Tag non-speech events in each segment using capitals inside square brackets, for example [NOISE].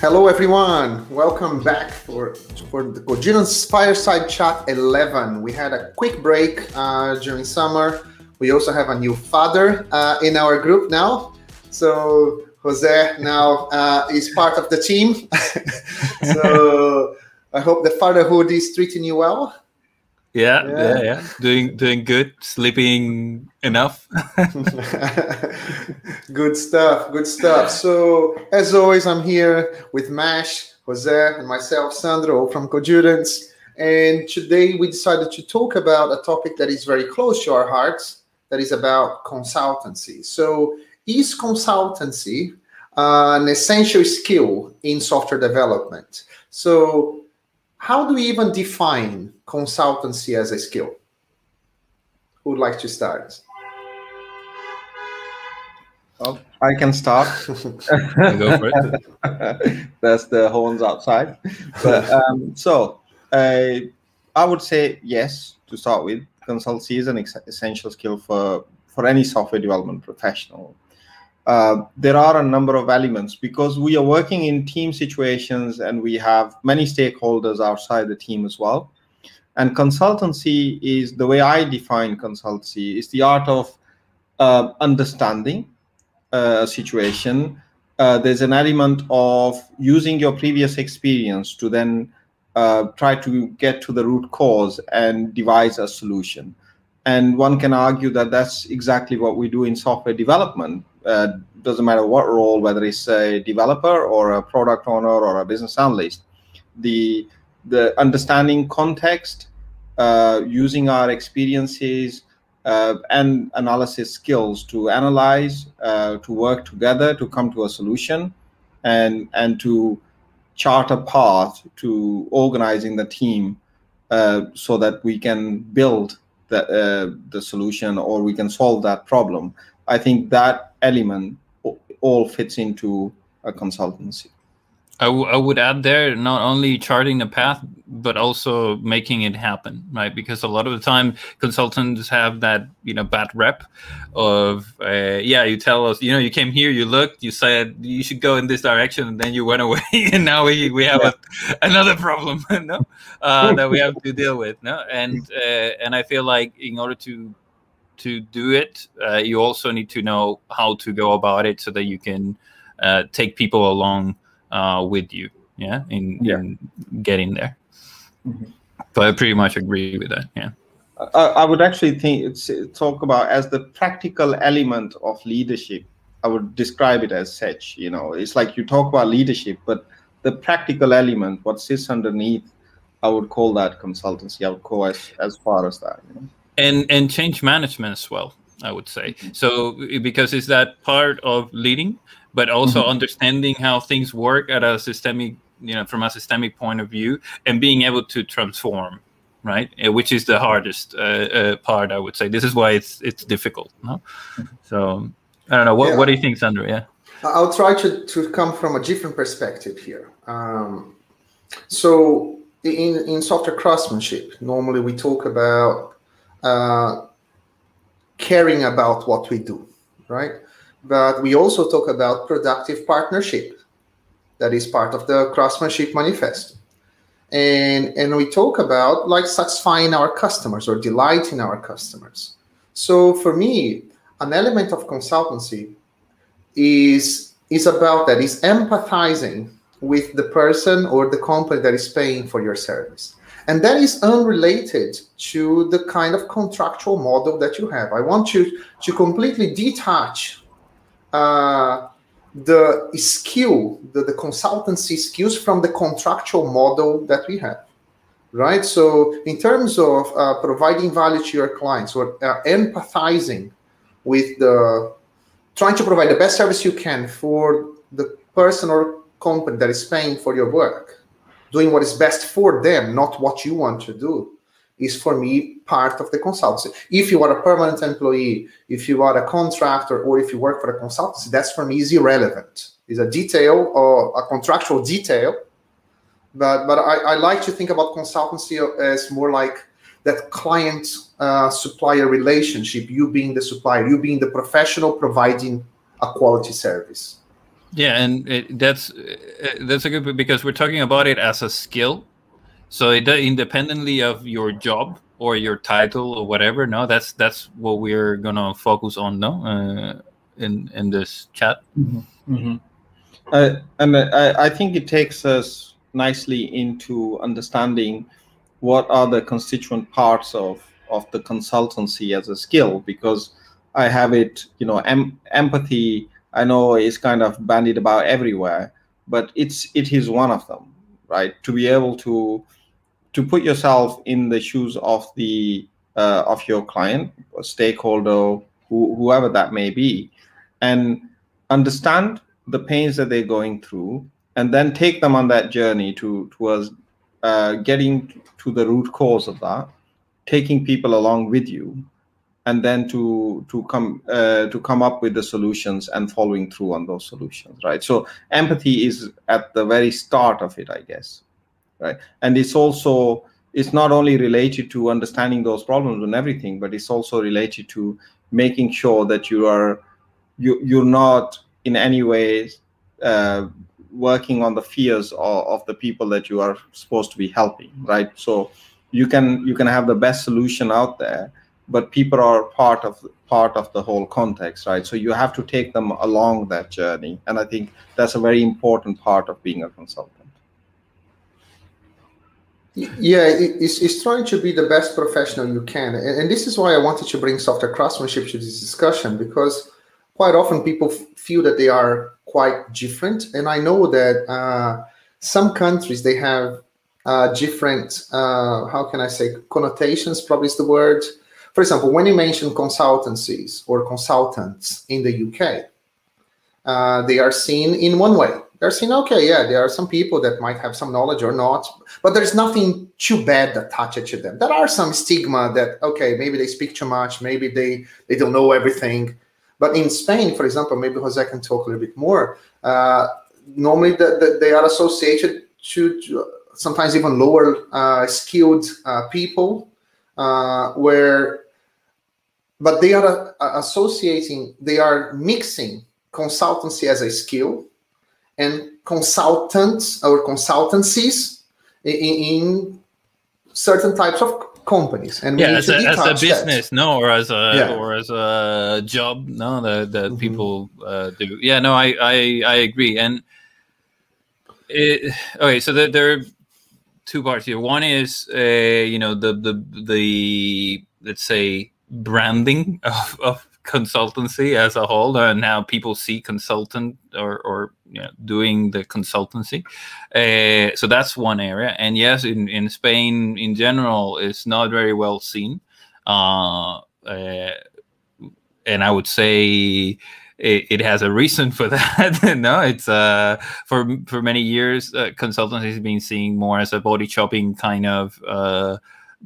Hello, everyone. Welcome back for, for the Codurance Fireside Chat 11. We had a quick break uh, during summer. We also have a new father uh, in our group now. So Jose now uh, is part of the team. [LAUGHS] so [LAUGHS] I hope the fatherhood is treating you well. Yeah, yeah, yeah, yeah. Doing doing good. Sleeping enough. [LAUGHS] [LAUGHS] good stuff. Good stuff. So as always, I'm here with Mash, Jose, and myself, Sandro from Codurance. And today we decided to talk about a topic that is very close to our hearts. That is about consultancy. So is consultancy an essential skill in software development? So how do we even define consultancy as a skill? Who would like to start? Well, I can start. [LAUGHS] Go for it. [LAUGHS] That's the horns outside. But um, so uh, I would say yes to start with. Consultancy is an essential skill for for any software development professional. Uh, there are a number of elements because we are working in team situations and we have many stakeholders outside the team as well. And consultancy is the way I define consultancy is the art of uh, understanding a situation. Uh, there's an element of using your previous experience to then uh, try to get to the root cause and devise a solution. And one can argue that that's exactly what we do in software development uh, doesn't matter what role, whether it's a developer or a product owner or a business analyst, the the understanding context, uh, using our experiences uh, and analysis skills to analyze, uh, to work together to come to a solution, and and to chart a path to organizing the team uh, so that we can build the, uh, the solution or we can solve that problem. I think that element all fits into a consultancy. I, I would add there not only charting the path but also making it happen right? Because a lot of the time consultants have that you know bad rep of uh, yeah you tell us you know you came here you looked you said you should go in this direction and then you went away [LAUGHS] and now we, we have a, another problem [LAUGHS] no? Uh, that we have to deal with no? And uh, and I feel like in order to to do it, uh, you also need to know how to go about it so that you can uh, take people along uh, with you. Yeah, in, yeah. in getting there. Mm-hmm. So I pretty much agree with that. Yeah. I, I would actually think talk about as the practical element of leadership. I would describe it as such. You know, it's like you talk about leadership, but the practical element, what sits underneath, I would call that consultancy. I would call as as far as that. You know? And and change management as well i would say. Mm-hmm. so because it's that part of leading but also mm-hmm. understanding how things work at a systemic you know from a systemic point of view and being able to transform right? Uh, which is the hardest uh, uh, part i would say. This is why it's it's difficult no? So i don't know. What, yeah. what do you think sandro yeah. I'll try to, to come from a different perspective here. Um, so in, in software craftsmanship normally we talk about uh, caring about what we do, right? But we also talk about productive partnership. That is part of the craftsmanship manifesto. And, and we talk about like satisfying our customers or delighting our customers. So for me, an element of consultancy is, is about that, is empathizing with the person or the company that is paying for your service. And that is unrelated to the kind of contractual model that you have. I want you to completely detach uh, the skill, the, the consultancy skills from the contractual model that we have. Right. So, in terms of uh, providing value to your clients or uh, empathizing with the trying to provide the best service you can for the person or company that is paying for your work doing what is best for them, not what you want to do, is for me part of the consultancy. If you are a permanent employee, if you are a contractor, or if you work for a consultancy, that's for me is irrelevant. It's a detail or a contractual detail. But but I, I like to think about consultancy as more like that client uh, supplier relationship, you being the supplier, you being the professional providing a quality service. Yeah, and it, that's uh, that's a good because we're talking about it as a skill, so it, independently of your job or your title or whatever. No, that's that's what we're gonna focus on. No, uh, in in this chat. Mm-hmm. Mm-hmm. Uh, and I, I think it takes us nicely into understanding what are the constituent parts of of the consultancy as a skill because I have it, you know, em- empathy. I know is kind of bandied about everywhere, but it's it is one of them, right? To be able to to put yourself in the shoes of the uh, of your client, stakeholder, who, whoever that may be, and understand the pains that they're going through, and then take them on that journey to towards uh, getting to the root cause of that, taking people along with you, and then to to come uh, to come up with the solutions and following through on those solutions, right? So empathy is at the very start of it, I guess, right? And it's also it's not only related to understanding those problems and everything, but it's also related to making sure that you are you you're not in any way uh, working on the fears of, of, the people that you are supposed to be helping right so you can you can have the best solution out there but people are part of part of the whole context right so you have to take them along that journey and i think that's a very important part of being a consultant yeah it's, it's trying to be the best professional you can and, this is why i wanted to bring software craftsmanship to this discussion because quite often people feel that they are quite different. And I know that uh, some countries they have uh, different, uh, how can I say, connotations. Probably is the word. For example, when you mention consultancies or consultants in the UK, uh, they are seen in one way. They're seen, okay, yeah, there are some people that might have some knowledge or not, but there's nothing too bad attached to them. There are some stigma that, okay, maybe they speak too much, maybe they, they don't know everything but in Spain, for example, maybe Jose can talk a little bit more. Uh, normally, the, the, they are associated to, to sometimes even lower uh, skilled uh, people, uh, where, but they are uh, associating, they are mixing consultancy as a skill and consultants or consultancies in, in certain types of companies and yeah as a, as a business that. no or as a yeah. or as a job no that, that mm-hmm. people uh, do yeah no i i, I agree and it, okay so there, there are two parts here one is uh, you know the the the let's say branding of, of consultancy as a whole and how people see consultant or, or you know, doing the consultancy. Uh, so that's one area. And yes, in, in Spain in general, it's not very well seen. Uh, uh, and I would say it, has a reason for [LAUGHS] that. [LAUGHS] no, it's uh, for for many years, uh, consultancy has been seen more as a body shopping kind of uh,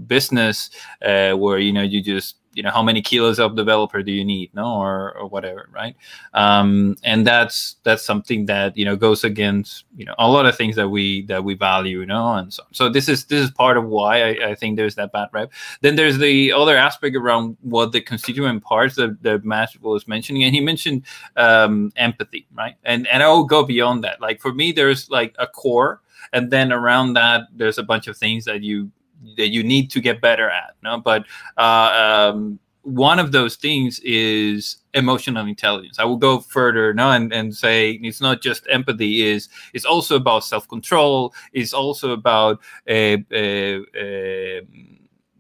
business, uh, where you know you just you know how many kilos of developer do you need no or, or whatever right? Um, and that's that's something that you know goes against you know a lot of things that we that we value you know and so so this is this is part of why I, I think there's that bad rep. Then there's the other aspect around what the constituent parts that, that Matt was mentioning and he mentioned um, empathy right? And and I'll go beyond that. Like for me there's like a core and then around that there's a bunch of things that you that you need to get better at. No, but uh, um, one of those things is emotional intelligence. I will go further now and, and say it's not just empathy. is It's also about self control. It's also about uh, uh, uh,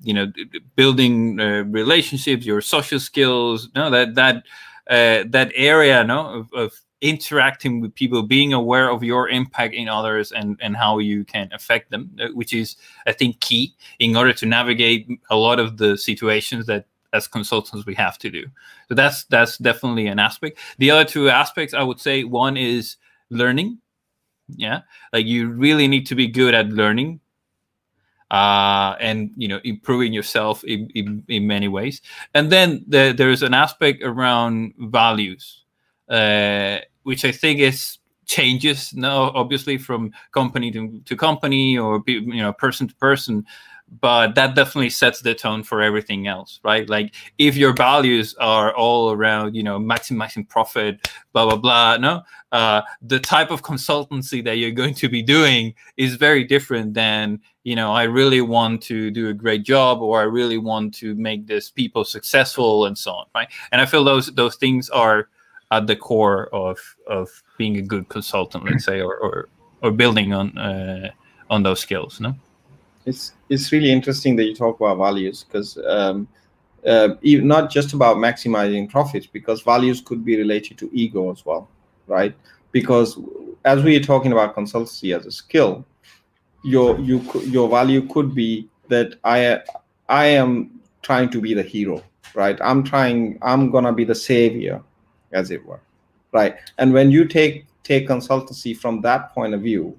you know building relationships, your social skills. No, that that that area no of, of interacting with people, being aware of your impact in others and, and how you can affect them, uh, which is, I think, key in order to navigate a lot of the situations that as consultants we have to do. So that's that's definitely an aspect. The other two aspects I would say one is learning. Yeah, like you really need to be good at learning uh, and you know improving yourself in, in, in many ways and then the, there's an aspect around values uh, which I think is changes now obviously from company to, to company or you know person to person but that definitely sets the tone for everything else right? Like if your values are all around you know maximizing profit blah blah blah no uh, the type of consultancy that you're going to be doing is very different than you know i really want to do a great job or i really want to make this people successful and so on right? And i feel those those things are at the core of of being a good consultant let's say or or, or building on uh, on those skills no? It's it's really interesting that you talk about values because um, uh, not just about maximizing profits because values could be related to ego as well right? Because as we are talking about consultancy as a skill your you your value could be that i i am trying to be the hero right? I'm trying i'm gonna be the savior as it were right? And when you take take consultancy from that point of view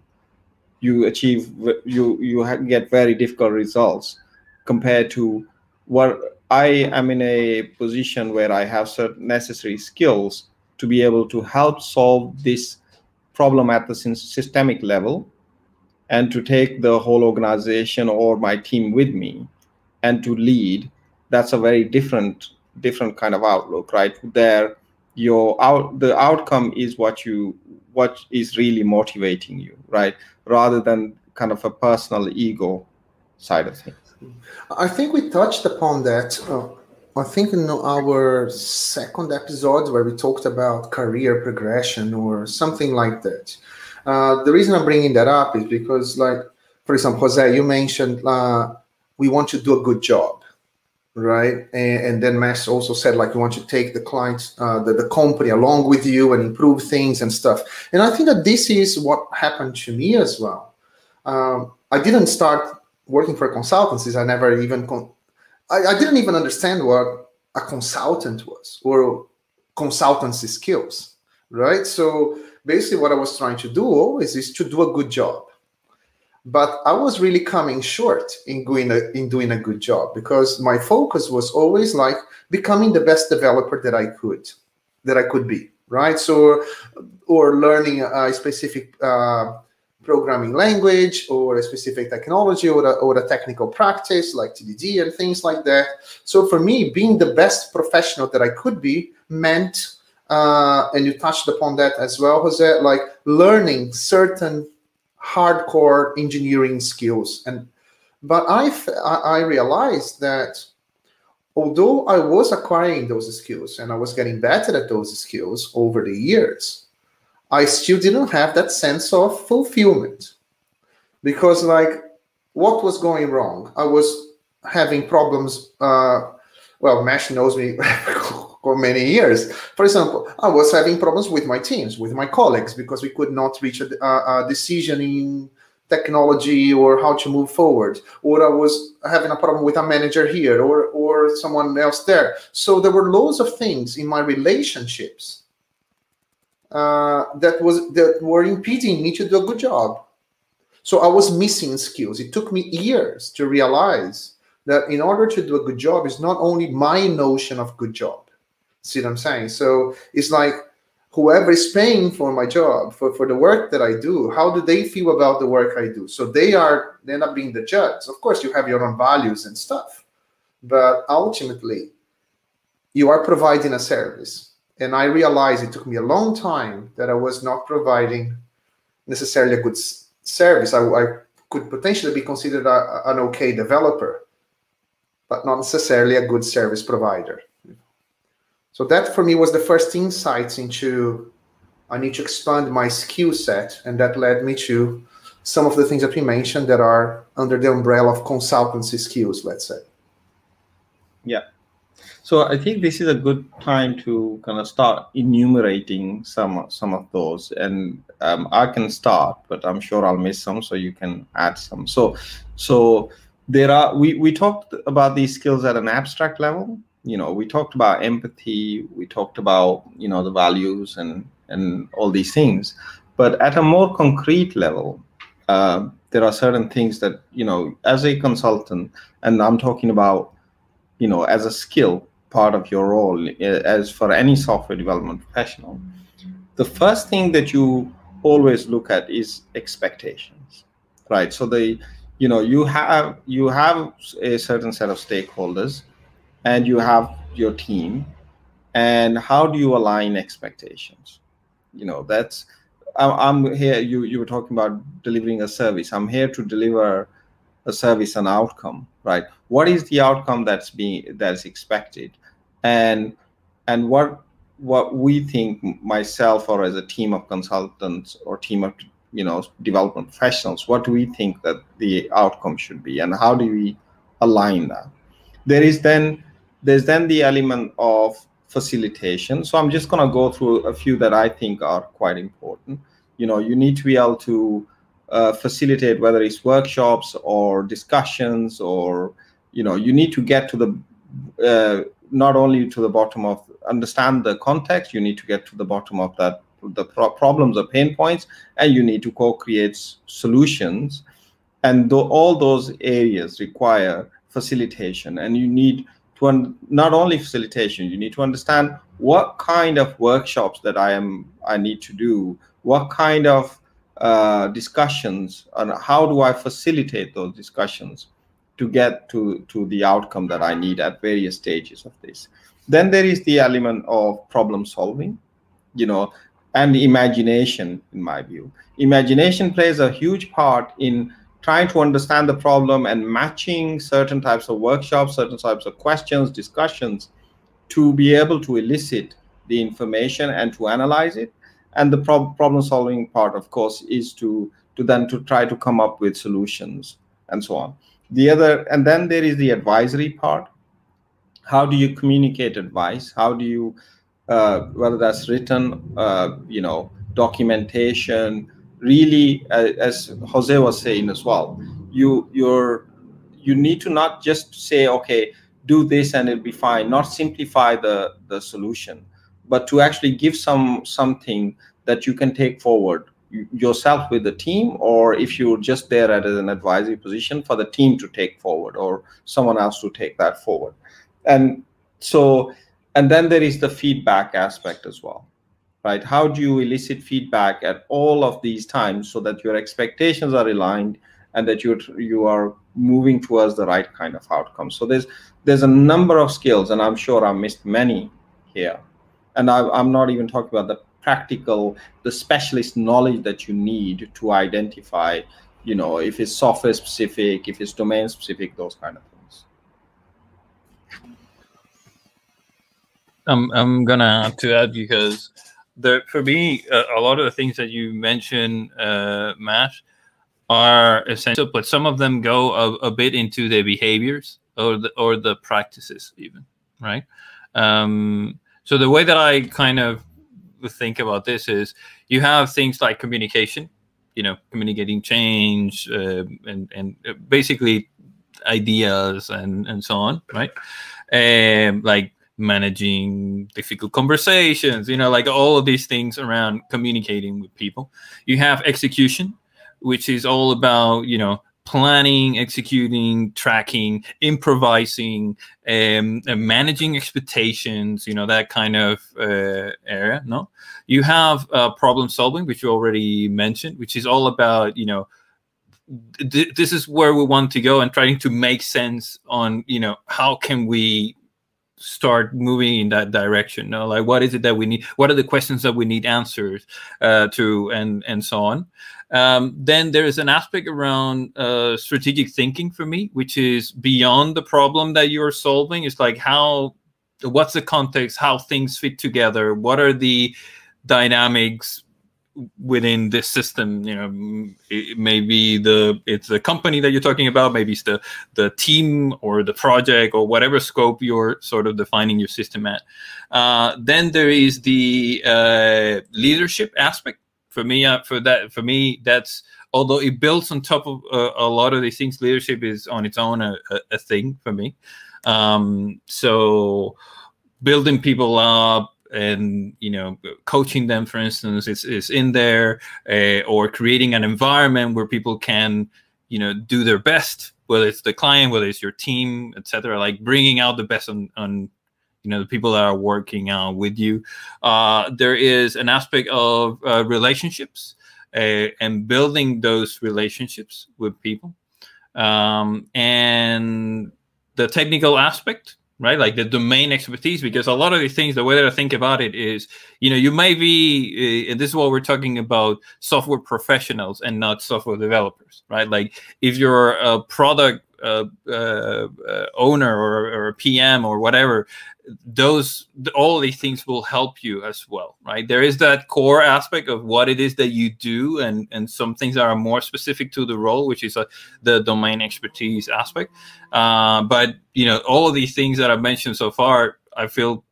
you achieve you you get very difficult results compared to what I am in a position where I have certain necessary skills to be able to help solve this problem at the systemic level and to take the whole organization or my team with me and to lead. That's a very different different kind of outlook right? There your out the outcome is what you what is really motivating you right? Rather than kind of a personal ego side of things. I think we touched upon that uh, i think in our second episode where we talked about career progression or something like that. Uh, the reason i'm bringing that up is because like for example jose you mentioned uh, we want to do a good job right? And, and, then Mass also said like you want to take the client, uh, the, the company along with you and improve things and stuff. And I think that this is what happened to me as well. Um, I didn't start working for consultancies. I never even con- I, I didn't even understand what a consultant was or consultancy skills, right? So basically, what I was trying to do always is to do a good job but I was really coming short in doing a, in doing a good job because my focus was always like becoming the best developer that I could that I could be right? So or learning a specific uh, programming language or a specific technology or a, or a technical practice like TDD and things like that. So for me being the best professional that I could be meant uh, and you touched upon that as well Jose like learning certain hardcore engineering skills. And but I I realized that although I was acquiring those skills and I was getting better at those skills over the years, I still didn't have that sense of fulfillment because like what was going wrong? I was having problems. Uh, well, Mesh knows me [LAUGHS] for many years. For example, I was having problems with my teams, with my colleagues, because we could not reach a, a, decision in technology or how to move forward. Or I was having a problem with a manager here or, or someone else there. So there were loads of things in my relationships uh, that was that were impeding me to do a good job. So I was missing skills. It took me years to realize that in order to do a good job is not only my notion of good job See what I'm saying? So it's like whoever is paying for my job, for, for the work that I do, how do they feel about the work I do? So they are they end up being the judge. Of course, you have your own values and stuff, but ultimately, you are providing a service. And I realized it took me a long time that I was not providing necessarily a good service. I, I could potentially be considered a, an okay developer, but not necessarily a good service provider. So that for me was the first insights into I need to expand my skill set, and that led me to some of the things that we mentioned that are under the umbrella of consultancy skills, let's say. Yeah. So I think this is a good time to kind of start enumerating some some of those, and um, I can start, but I'm sure I'll miss some, so you can add some. So, so there are we we talked about these skills at an abstract level, you know we talked about empathy we talked about you know the values and and all these things. But at a more concrete level uh, there are certain things that you know as a consultant and i'm talking about you know as a skill part of your role eh, as for any software development professional the first thing that you always look at is expectations right? So the you know you have you have a certain set of stakeholders and you have your team and how do you align expectations? You know that's i'm here you you were talking about delivering a service. I'm here to deliver a service and outcome right? What is the outcome that's being that's expected? And and what what we think myself or as a team of consultants or team of you know development professionals what do we think that the outcome should be? And how do we align that? There is then there's then the element of facilitation. So i'm just going to go through a few that i think are quite important. You know you need to be able to uh, facilitate whether it's workshops or discussions or you know you need to get to the uh, not only to the bottom of understand the context you need to get to the bottom of that the pro problems or pain points and you need to co-create solutions. And th all those areas require facilitation and you need to not only facilitation you need to understand what kind of workshops that i am i need to do what kind of uh, discussions and how do I facilitate those discussions to get to, to the outcome that I need at various stages of this. Then there is the element of problem solving, you know, and imagination, in my view. Imagination plays a huge part in trying to understand the problem and matching certain types of workshops, certain types of questions, discussions to be able to elicit the information and to analyze it. And the prob problem solving part of course is to to then to try to come up with solutions and so on. The other and then there is the advisory part. How do you communicate advice? How do you uh, whether that's written uh, you know documentation really uh, as jose was saying as well you you're you need to not just say okay do this and it'll be fine not simplify the the solution but to actually give some something that you can take forward yourself with the team or if you're just there at an advisory position for the team to take forward or someone else to take that forward. And so and then there is the feedback aspect as well right? How do you elicit feedback at all of these times so that your expectations are aligned and that you you are moving towards the right kind of outcome? So there's there's a number of skills and i'm sure i missed many here. And I, i'm not even talking about the practical the specialist knowledge that you need to identify you know if it's software specific if it's domain specific those kind of things. I'm, I'm gonna have to add because the for me a, a lot of the things that you mentioned uh, matt are essential but some of them go a, a bit into their behaviors or the or the practices even right um, so the way that i kind of think about this is you have things like communication, you know, communicating change uh, and and uh, basically ideas and and so on, right? Um, like managing difficult conversations, you know, like all of these things around communicating with people. You have execution, which is all about you know planning, executing, tracking, improvising, um, managing expectations, you know, that kind of uh, area. No, you have uh, problem solving, which you already mentioned, which is all about, you know, th this is where we want to go and trying to make sense on, you know, how can we start moving in that direction like what is it that we need what are the questions that we need answers uh, to and and so on. Um, then there is an aspect around uh, strategic thinking for me which is beyond the problem that you're solving. It's like how what's the context? How things fit together? What are the dynamics within this system you know it may be the it's the company that you're talking about maybe it's the the team or the project or whatever scope you're sort of defining your system at. Uh, then there is the uh, leadership aspect. For me uh, for that for me that's although it builds on top of uh, a lot of these things leadership is on its own a, a thing for me. Um, so building people up and you know coaching them for instance is, is in there uh, or creating an environment where people can you know do their best whether it's the client whether it's your team etc like bringing out the best on, on you know the people that are working out with you. Uh, there is an aspect of uh, relationships uh, and building those relationships with people. Um, and the technical aspect right? Like the domain expertise because a lot of these things the way that i think about it is you know you may be uh, and this is what we're talking about software professionals and not software developers right? Like if you're a product uh, uh, owner or, or a pm or whatever those all these things will help you as well right? There is that core aspect of what it is that you do and and some things that are more specific to the role which is uh, the domain expertise aspect. Uh, but you know all of these things that i've mentioned so far i feel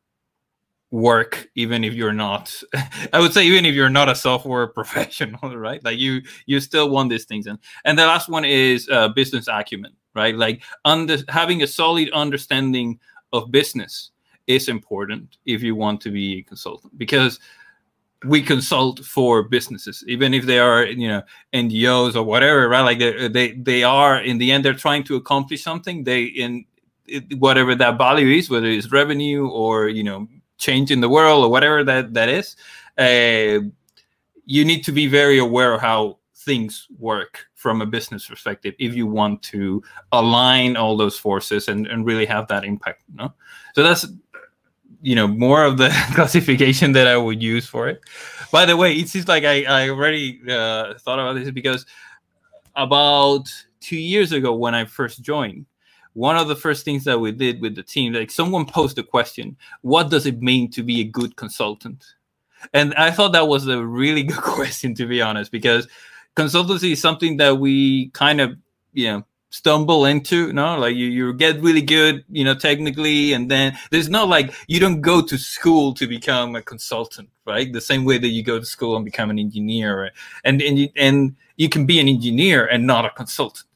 work even if you're not. [LAUGHS] I would say even if you're not a software [LAUGHS] professional right? Like you you still want these things. And and the last one is uh, business acumen right? Like under having a solid understanding of business is important if you want to be a consultant because we consult for businesses even if they are you know ngos or whatever right like they they, they are in the end they're trying to accomplish something they in whatever that value is whether it's revenue or you know change in the world or whatever that that is uh, you need to be very aware of how things work from a business perspective if you want to align all those forces and, and really have that impact know? so that's you know more of the [LAUGHS] classification that I would use for it. By the way, it seems like I, I already uh, thought about this because about two years ago when I first joined, one of the first things that we did with the team, like someone posed a question, what does it mean to be a good consultant? And I thought that was a really [LAUGHS] good question to be honest, because consultancy is something that we kind of, you know, stumble into no like you, you get really good you know technically and then there's not like you don't go to school to become a consultant right? The same way that you go to school and become an engineer and and you, and you can be an engineer and not a consultant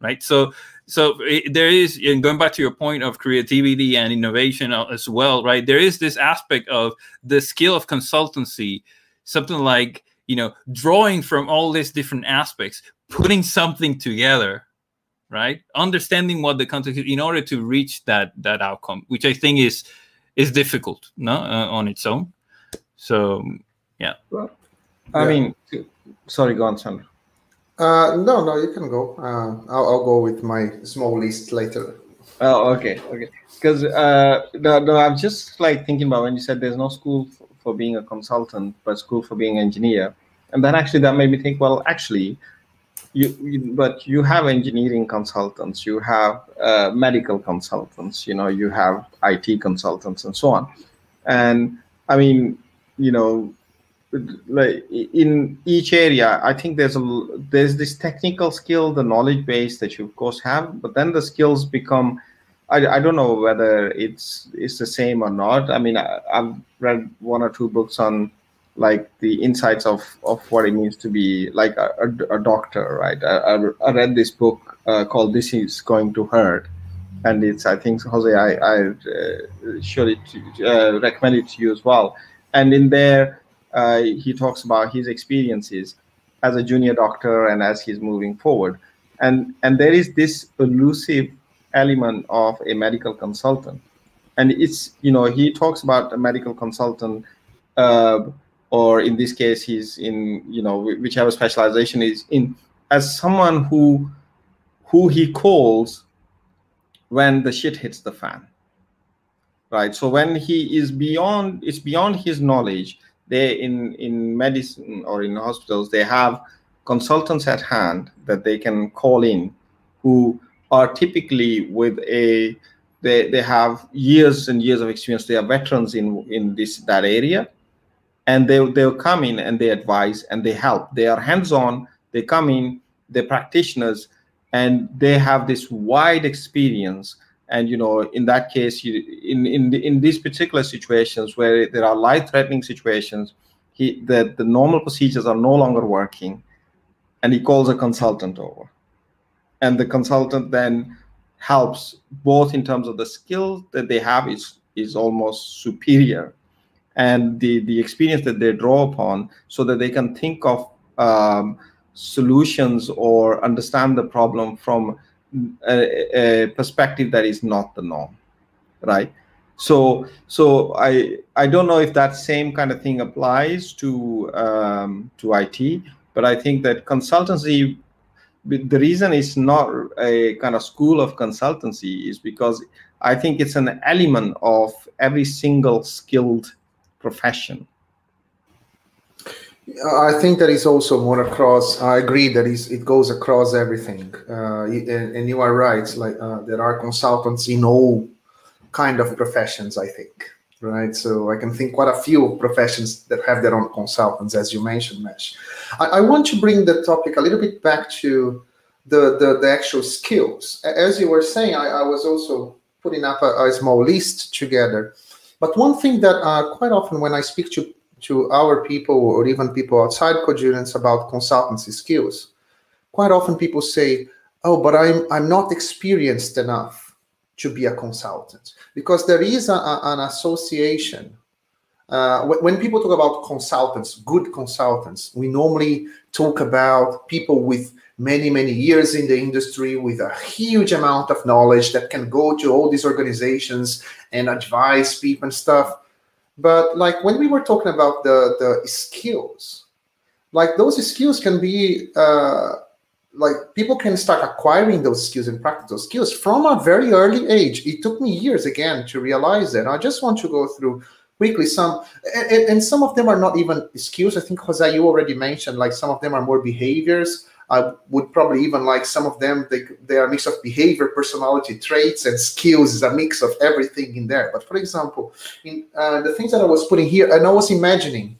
right? So so it, there is and going back to your point of creativity and innovation uh, as well right? There is this aspect of the skill of consultancy something like you know drawing from all these different aspects putting something together right? Understanding what the context is in order to reach that that outcome, which I think is is difficult, no, uh, on its own. So, yeah. Well, I yeah. mean, sorry, go on, Sandro. Uh, no, no, you can go. Uh, I'll, I'll go with my small list later. Oh, okay, okay. Because uh, no, no, I'm just like thinking about when you said there's no school for, for being a consultant, but school for being an engineer, and then actually that made me think. Well, actually, you, but you have engineering consultants you have uh, medical consultants you know you have it consultants and so on. And i mean you know like in each area i think there's a there's this technical skill the knowledge base that you of course have but then the skills become i, I don't know whether it's it's the same or not. I mean I, i've read one or two books on like the insights of of what it means to be like a, a, doctor right? I, I, read this book uh, called this is going to hurt. And it's i think jose i i uh, it to, uh, recommend it to you as well. And in there uh, he talks about his experiences as a junior doctor and as he's moving forward. And and there is this elusive element of a medical consultant. And it's you know he talks about a medical consultant uh, or in this case he's in you know whichever specialization is in as someone who who he calls when the shit hits the fan right? So when he is beyond it's beyond his knowledge they in in medicine or in hospitals they have consultants at hand that they can call in who are typically with a they, they have years and years of experience. They are veterans in in this that area and they, they'll come in and they advise and they help. They are hands-on they come in they're practitioners and they have this wide experience. And you know in that case you, in in in these particular situations where there are life-threatening situations he the, the normal procedures are no longer working and he calls a consultant over. And the consultant then helps both in terms of the skill that they have is is almost superior and the the experience that they draw upon so that they can think of um, solutions or understand the problem from a, a, perspective that is not the norm right? So so i i don't know if that same kind of thing applies to um, to it but i think that consultancy the reason it's not a kind of school of consultancy is because I think it's an element of every single skilled profession. I think that is also more across. I agree that is it goes across everything, uh, and, and, you are right. Like uh, there are consultants in all kind of professions. I think right. So I can think quite a few professions that have their own consultants, as you mentioned, Mesh. I, I want to bring the topic a little bit back to the the, the actual skills. As you were saying, I, I was also putting up a, a, small list together. But one thing that uh, quite often when I speak to to our people or even people outside Codurance about consultancy skills, quite often people say, "Oh, but I'm I'm not experienced enough to be a consultant," because there is a, a, an association. Uh, when people talk about consultants, good consultants, we normally talk about people with many many years in the industry with a huge amount of knowledge that can go to all these organizations and advise people and stuff but like when we were talking about the the skills, like those skills can be uh, like people can start acquiring those skills and practice those skills from a very early age. It took me years again to realize that. I just want to go through quickly some and, and some of them are not even skills. I think Jose, you already mentioned like some of them are more behaviors I would probably even like some of them. They they are a mix of behavior, personality traits, and skills. Is a mix of everything in there. But for example, in uh, the things that I was putting here, and I was imagining,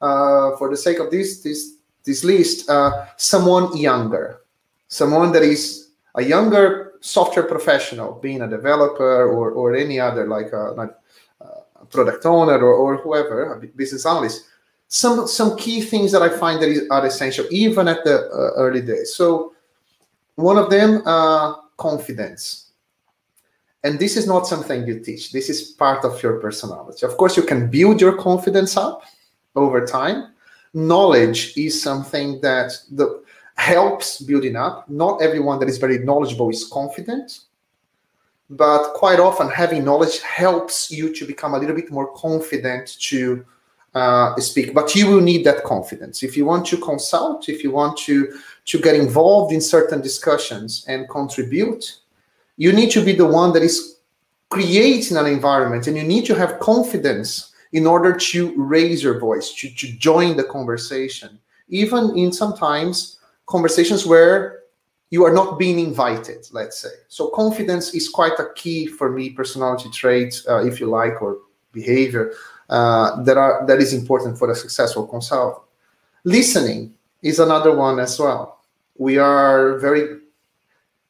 uh, for the sake of this this this list, uh, someone younger, someone that is a younger software professional, being a developer or or any other like a, like a product owner or, or whoever, a business analyst some some key things that I find that is, are essential even at the uh, early days. So one of them, uh, confidence. And this is not something you teach. This is part of your personality. Of course, you can build your confidence up over time. Knowledge is something that the, helps building up. Not everyone that is very knowledgeable is confident, but quite often having knowledge helps you to become a little bit more confident to uh, speak. But you will need that confidence. If you want to consult if you want to to get involved in certain discussions and contribute you need to be the one that is creating an environment and you need to have confidence in order to raise your voice to, to join the conversation. Even in sometimes conversations where you are not being invited let's say. So confidence is quite a key for me personality trait uh, if you like or behavior uh, that are that is important for a successful consultant. Listening is another one as well. We are very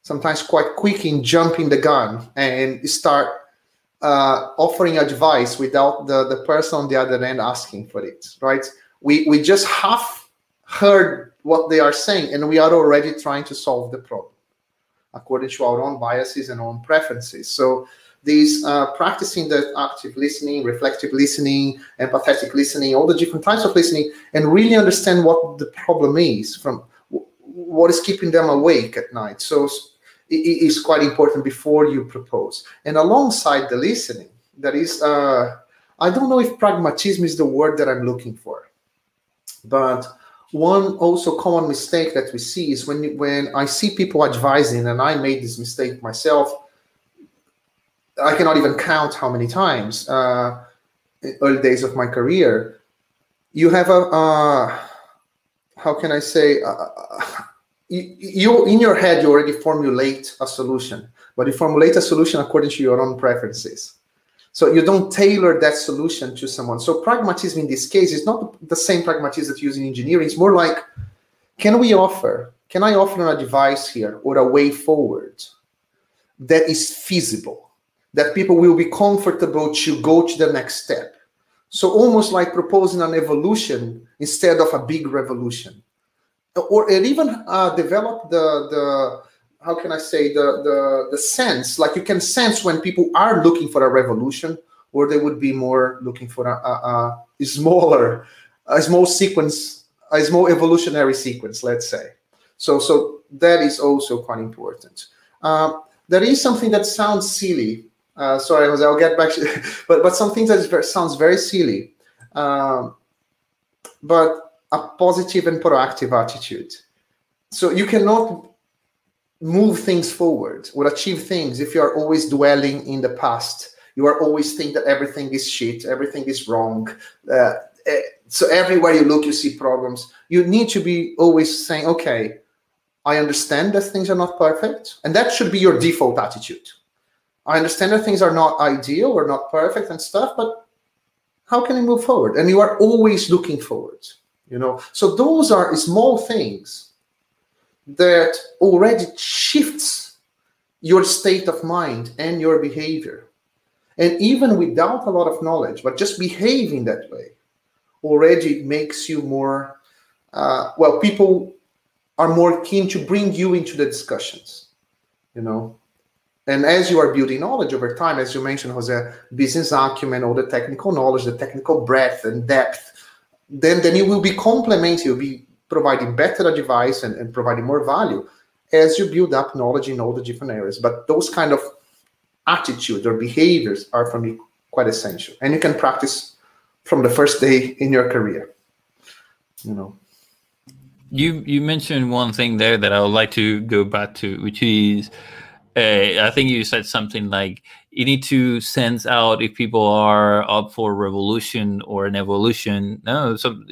sometimes quite quick in jumping the gun and start uh, offering advice without the, the person on the other end asking for it, right? We, we just half heard what they are saying and we are already trying to solve the problem according to our own biases and own preferences. So these uh, practicing the active listening, reflective listening, empathetic listening, all the different types of listening, and really understand what the problem is from what is keeping them awake at night. So it is quite important before you propose. And alongside the listening, that is, uh, I don't know if pragmatism is the word that I'm looking for, but one also common mistake that we see is when when I see people advising, and I made this mistake myself I cannot even count how many times uh, early days of my career. You have a uh, how can I say? Uh, you, you in your head you already formulate a solution, but you formulate a solution according to your own preferences. So you don't tailor that solution to someone. So pragmatism in this case is not the same pragmatism that you use in engineering. It's more like, can we offer? Can I offer an advice here or a way forward that is feasible? That people will be comfortable to go to the next step. So almost like proposing an evolution instead of a big revolution, or it even uh, develop the the how can I say the the the sense like you can sense when people are looking for a revolution or they would be more looking for a, a, a smaller a small sequence a small evolutionary sequence let's say. So so that is also quite important. Uh, there is something that sounds silly uh, sorry, Jose, I'll get back to [LAUGHS] but but some things that very, sounds very silly, um, but a positive and proactive attitude. so you cannot move things forward or achieve things if you are always dwelling in the past. You are always think that everything is shit everything is wrong uh, eh, so everywhere you look you see problems. You need to be always saying okay i understand that things are not perfect and that should be your default attitude i understand that things are not ideal or not perfect and stuff but how can I move forward and you are always looking forward you know so those are small things that already shifts your state of mind and your behavior. And even without a lot of knowledge, but just behaving that way already makes you more, uh, well, people are more keen to bring you into the discussions, you know. And as you are building knowledge over time, as you mentioned, Jose, business acumen, all the technical knowledge, the technical breadth and depth, then then it will be complementing, you'll be providing better advice and, and providing more value as you build up knowledge in all the different areas. But those kind of attitudes or behaviors are for me quite essential. And you can practice from the first day in your career. You know. You you mentioned one thing there that I would like to go back to, which is uh, I think you said something like you need to sense out if people are up for revolution or an evolution. No, so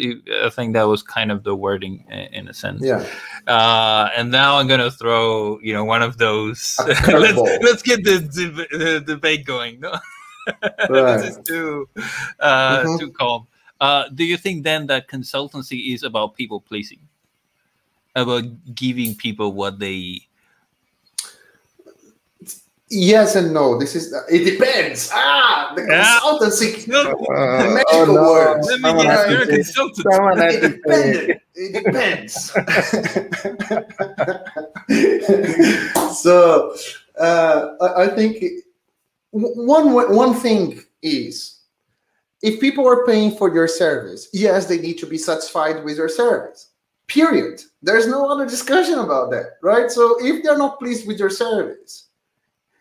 I think that was kind of the wording in a sense. Yeah. Uh, and now I'm gonna throw you know one of those. [LAUGHS] let's, let's get the, the, the, debate going. No, [LAUGHS] right. this is too uh, mm-hmm. too calm. Uh, do you think then that consultancy is about people pleasing, about giving people what they Yes and no. This is it depends. Ah, the consultancy, uh, the magical oh no. words. Let me get you're a consultant. It depends. It depends. [LAUGHS] so uh, I think one one thing is if people are paying for your service, yes, they need to be satisfied with your service. Period. There's no other discussion about that, right? So if they're not pleased with your service,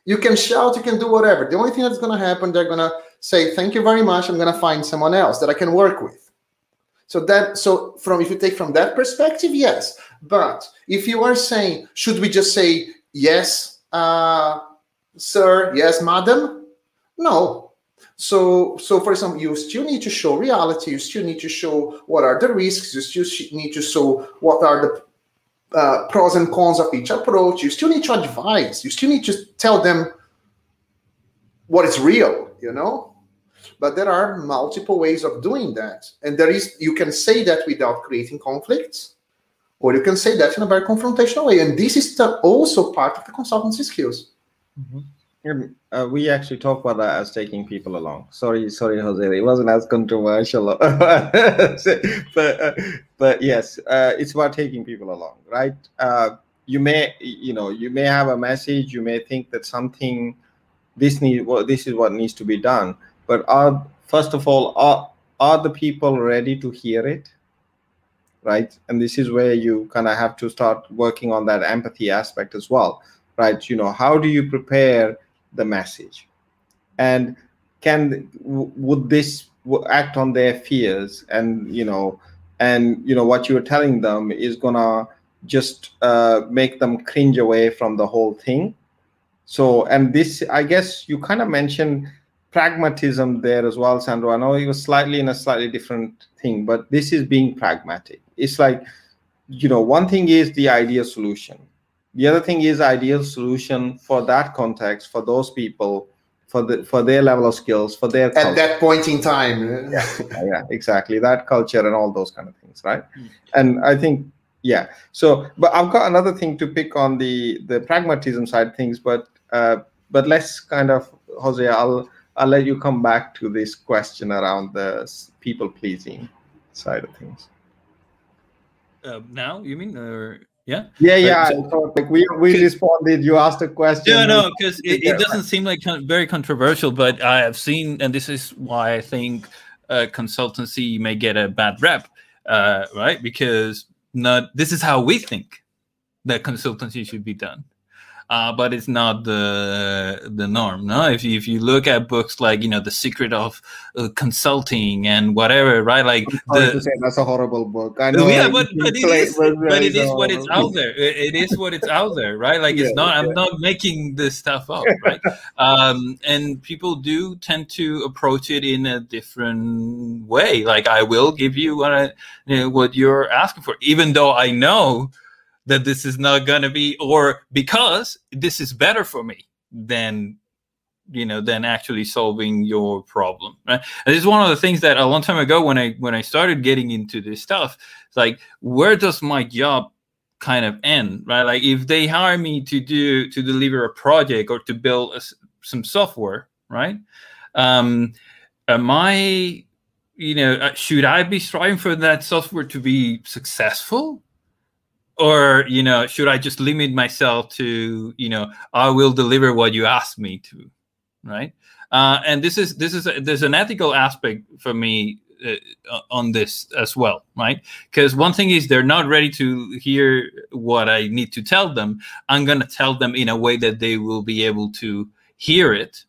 you can shout, you can do whatever. The only thing that's going to happen, they're going to say, "Thank you very much. I'm going to find someone else that I can work with." So that so from if you take from that perspective, yes. But if you are saying, should we just say yes, uh, sir, yes, madam? No. So, so for example, you still need to show reality. You still need to show what are the risks. You still need to show what are the uh, pros and cons of each approach. You still need to advise. You still need to tell them what is real, you know. But there are multiple ways of doing that, and there is you can say that without creating conflicts, or you can say that in a very confrontational way. And this is also part of the consultancy skills. Mm-hmm. Uh, we actually talk about that as taking people along. Sorry, sorry, Jose. It wasn't as controversial, [LAUGHS] but uh, but yes, uh, it's about taking people along, right? Uh, you may, you know, you may have a message. You may think that something this need well, this is what needs to be done. But are first of all, are are the people ready to hear it? Right, and this is where you kind of have to start working on that empathy aspect as well, right? You know, how do you prepare the message. And can would this act on their fears and you know and you know what you're telling them is gonna just uh, make them cringe away from the whole thing? So and this i guess you kind of mentioned pragmatism there as well sandro. I know it was slightly in a slightly different thing but this is being pragmatic. It's like you know one thing is the ideal solution the other thing is ideal solution for that context for those people for the for their level of skills for their at culture. that point in time. [LAUGHS] Yeah yeah exactly. That culture and all those kind of things right? Mm. and i think yeah. So but i've got another thing to pick on the the pragmatism side things but uh but let's kind of jose i'll i'll let you come back to this question around the people pleasing side of things. Uh, now you mean or yeah. Yeah, yeah. So, like we we responded. You asked a question. Yeah, no, because it, it, doesn't seem like very controversial, but I have seen, and this is why I think uh, consultancy may get a bad rep, uh, right? Because not this is how we think that consultancy should be done. Uh, but it's not the the norm. No, if you, if you look at books like you know the secret of uh, consulting and whatever, right? Like the, that's a horrible book. I know. Yeah, but, [LAUGHS] but it is, but it is what it's out there. It, it is what it's out there, right? Like it's yeah, not. I'm not making this stuff up, [LAUGHS] right? um, and people do tend to approach it in a different way. Like I will give you what I, you know, what you're asking for, even though I know that this is not going to be, or because this is better for me than you know than actually solving your problem right? And this is one of the things that a long time ago when i when i started getting into this stuff like where does my job kind of end right? Like if they hire me to do to deliver a project or to build a, some software right? Um am i you know uh, should i be striving for that software to be successful or you know should i just limit myself to you know i will deliver what you ask me to right? Uh, and this is this is a, there's an ethical aspect for me uh, on this as well right? Because one thing is they're not ready to hear what i need to tell them. I'm going to tell them in a way that they will be able to hear it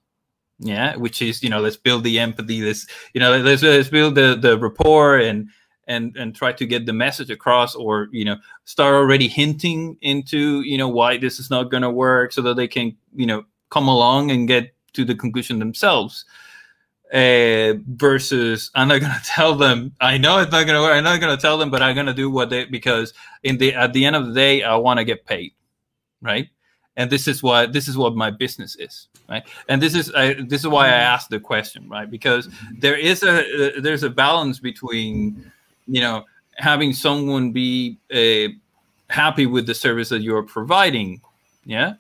yeah which is you know let's build the empathy let's you know let's, let's build the the rapport and and and try to get the message across or you know start already hinting into you know why this is not going to work so that they can you know come along and get to the conclusion themselves uh, versus I'm not gonna [LAUGHS] tell them. I know it's not gonna work. I'm not gonna tell them, but I'm gonna do what they because in the at the end of the day, I want to get paid, right? And this is what this is what my business is, right? And this is I, this is why I asked the question, right? Because there is a uh, there's a balance between you know having someone be uh, happy with the service that you're providing, yeah,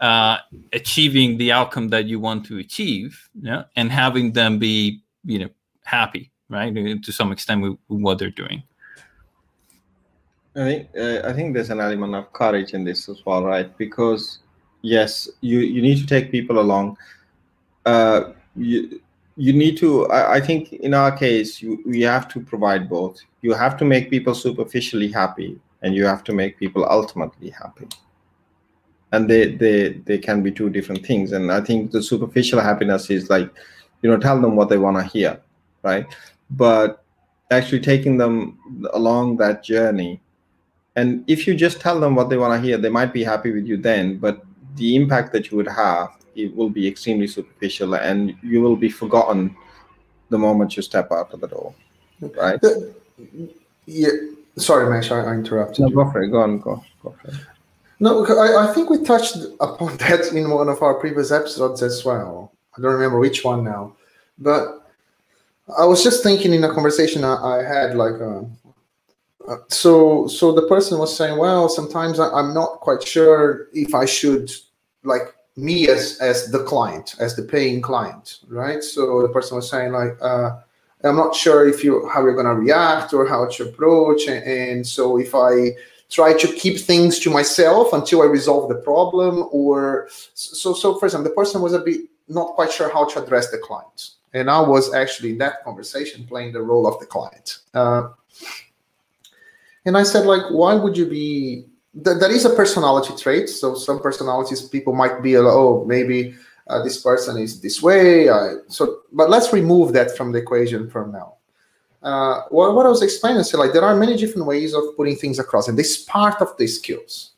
uh, achieving the outcome that you want to achieve, yeah, and having them be, you know, happy, right, to some extent with, with what they're doing. I think uh, I think there's an element of courage in this as well, right? Because yes, you you need to take people along. Uh, you you need to. I, I think in our case, you we have to provide both. You have to make people superficially happy, and you have to make people ultimately happy and they they they can be two different things and i think the superficial happiness is like you know tell them what they want to hear right but actually taking them along that journey and if you just tell them what they want to hear they might be happy with you then but the impact that you would have it will be extremely superficial and you will be forgotten the moment you step out of the door right? Yeah sorry Mesh, i interrupted no, go for it go on go, go for it. No, I, I, think we touched upon [LAUGHS] that in one of our previous episodes as well. I don't remember which one now, but I was just thinking in a conversation I, I had, like, uh, uh, so so the person was saying, well, sometimes I, I'm not quite sure if I should, like, me as as the client, as the paying client, right? So the person was saying, like, uh, I'm not sure if you how you're gonna react or how to approach, and, and so if I try to keep things to myself until I resolve the problem. Or so, so for example, the person was a bit not quite sure how to address the client, and I was actually in that conversation playing the role of the client. Uh, and I said, like, why would you be? Th- that is a personality trait. So some personalities, people might be, like, oh, maybe uh, this person is this way. I, so, but let's remove that from the equation for now uh, what, what I was explaining, so like there are many different ways of putting things across, and this part of the skills.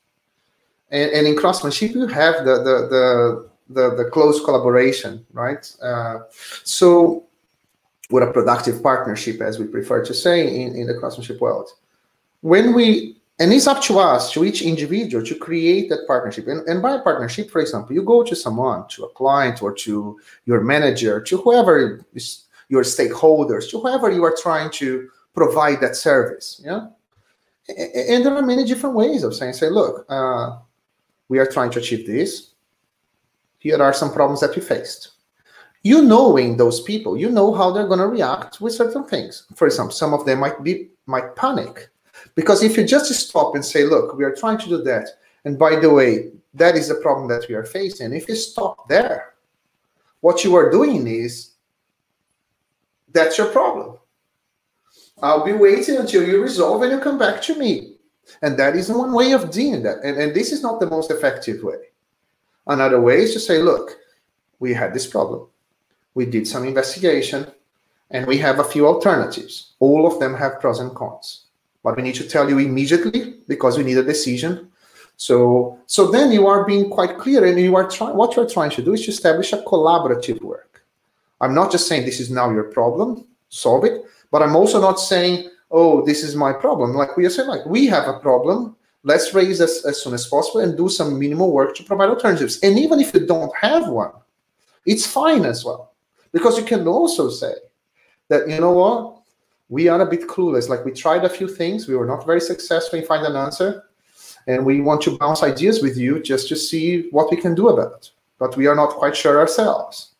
And, and in craftsmanship, you have the the the the, the close collaboration, right? Uh, so, with a productive partnership, as we prefer to say in, in the craftsmanship world, when we and it's up to us, to each individual, to create that partnership. And, and by partnership, for example, you go to someone, to a client, or to your manager, to whoever is your stakeholders, to whoever you are trying to provide that service. Yeah. And there are many different ways of saying, say, look, uh, we are trying to achieve this. Here are some problems that we faced. You knowing those people, you know how they're going to react with certain things. For example, some of them might be might panic because if you just stop and say, look, we are trying to do that, and by the way, that is the problem that we are facing. If you stop there, what you are doing is that's your problem. I'll be waiting until you resolve and you come back to me. And that is one way of doing that. And, and this is not the most effective way. Another way is to say, look, we had this problem. We did some investigation and we have a few alternatives. All of them have pros and cons, but we need to tell you immediately because we need a decision. So, so then you are being quite clear and you are trying, what you're trying to do is to establish a collaborative work. I'm not just saying this is now your problem, solve it, but I'm also not saying, oh, this is my problem. Like we are saying, like we have a problem, let's raise as, as soon as possible and do some minimal work to provide alternatives. And even if you don't have one, it's fine as well. Because you can also say that, you know what, we are a bit clueless. Like we tried a few things, we were not very successful in finding an answer. And we want to bounce ideas with you just to see what we can do about it. But we are not quite sure ourselves.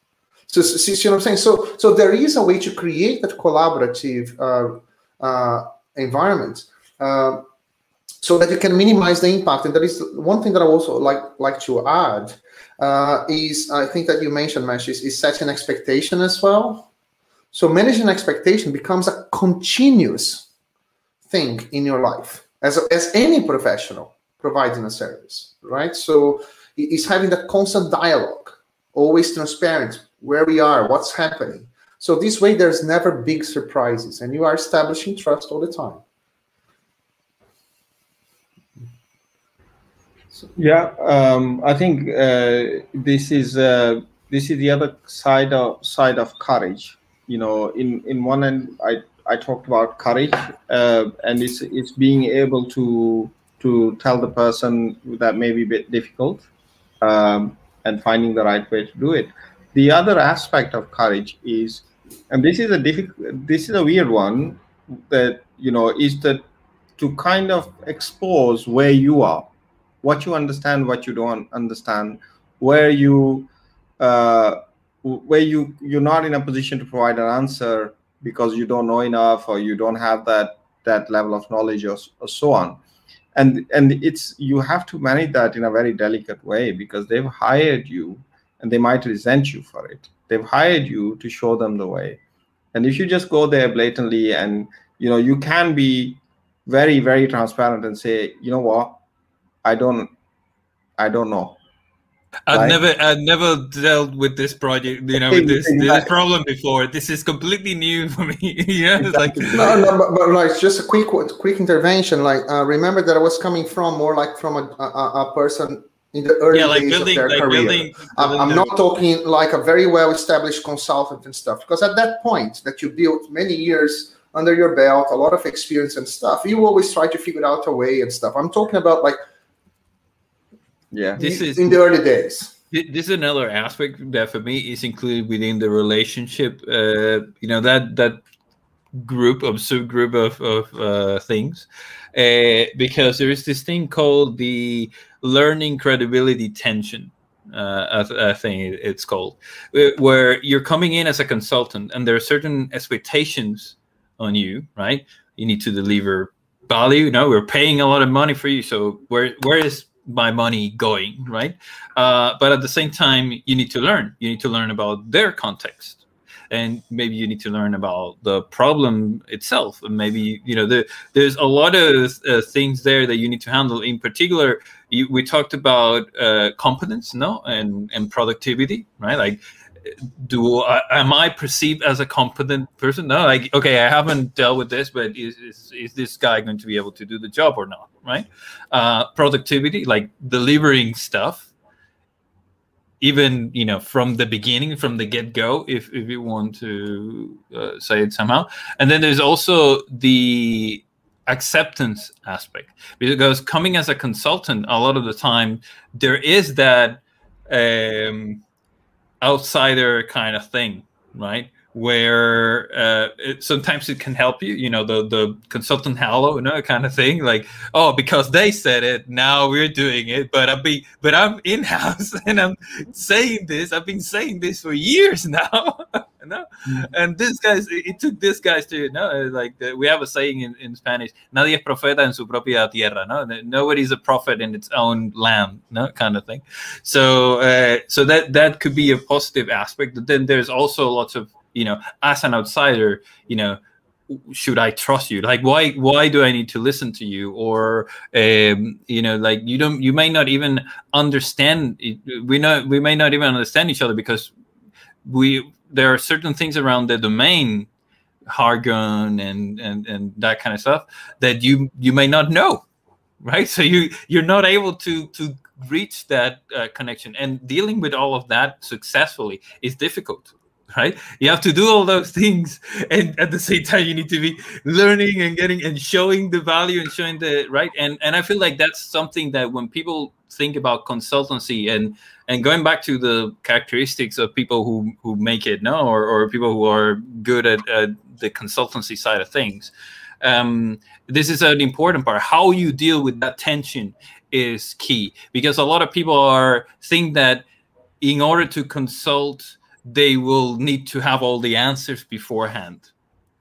So, see, see what I'm saying? So, so there is a way to create that collaborative uh, uh, environment. Uh, so that you can minimize the impact. And there is one thing that I also like like to add uh, is I think that you mentioned, Mesh, is, is setting expectation as well. So managing expectation becomes a continuous thing in your life as, as any professional providing a service, right? So it's having that constant dialogue, always transparent, where we are, what's happening. So this way, there's never big surprises, and you are establishing trust all the time. Yeah, um, I think uh, this is uh, this is the other side of side of courage. You know, in in one end, I I talked about courage, uh, and it's it's being able to to tell the person that may be a bit difficult, um, and finding the right way to do it. The other aspect of courage is, and this is a difficult, this is a weird one, that you know is that to kind of expose where you are what you understand, what you don't understand, where you uh, where you you're not in a position to provide an answer because you don't know enough or you don't have that that level of knowledge or, or so on. And and it's you have to manage that in a very delicate way because they've hired you and they might resent you for it. They've hired you to show them the way. And if you just go there blatantly and you know you can be very very transparent and say you know what? I don't I don't know. I've right? never I've never dealt with this project, you know, with this, exactly. this problem before. This is completely new [LAUGHS] for me. [LAUGHS] yeah, exactly. like no, no, but, but, like just a quick quick intervention. Like uh, remember that I was coming from more like from a, a, a person in the early yeah, like days building, of their like career. Building, building I'm, not talking like a very well established consultant and stuff because at that point that you built many years under your belt, a lot of experience and stuff, you always try to figure out a way and stuff. I'm talking about like yeah this is in the early days this is another aspect that for me is included within the relationship uh, you know that that group of subgroup of, of uh, things uh, because there is this thing called the learning credibility tension uh, I think it's called, where you're coming in as a consultant and there are certain expectations on you, right? You need to deliver value. No, we're paying a lot of money for you, so where where is my money going right? Uh, but at the same time you need to learn. You need to learn about their context. And maybe you need to learn about the problem itself. And maybe you know the, there's a lot of uh, things there that you need to handle. In particular you, we talked about uh, competence no? And and productivity right? Like do I, am I perceived as a competent person? No, like okay, I haven't dealt with this, but is, is, is this guy going to be able to do the job or not? Right? Uh, productivity, like delivering stuff, even you know from the beginning, from the get go, if if you want to uh, say it somehow. And then there's also the acceptance aspect because coming as a consultant, a lot of the time there is that. Um, outsider kind of thing, right? Where uh, it, sometimes it can help you, you know, the the consultant halo, you know, kind of thing. Like, oh, because they said it, now we're doing it. But I'm be, but I'm in house [LAUGHS] and I'm saying this. I've been saying this for years [LAUGHS] now. no? Mm. And this guys, it took this guys to, no, like the, we have a saying in, in Spanish, nadie es profeta en su propia tierra, no? Nobody's a prophet in its own land, no? Kind of thing. So, uh, so that, that could be a positive aspect. But then there's also lots of, you know, as an outsider, you know, should I trust you? Like, why why do I need to listen to you? Or um, you know, like you don't you may not even understand. We know we may not even understand each other because we there are certain things around the domain jargon and and and that kind of stuff that you you may not know right so you you're not able to to reach that uh, connection and dealing with all of that successfully is difficult right? You have to do all those things and at the same time you need to be learning and getting and showing the value and showing the right? And and i feel like that's something that when people think about consultancy and and going back to the characteristics of people who who make it no? Or, or people who are good at, at the consultancy side of things um, this is an important part. How you deal with that tension is key because a lot of people are think that in order to consult they will need to have all the answers beforehand.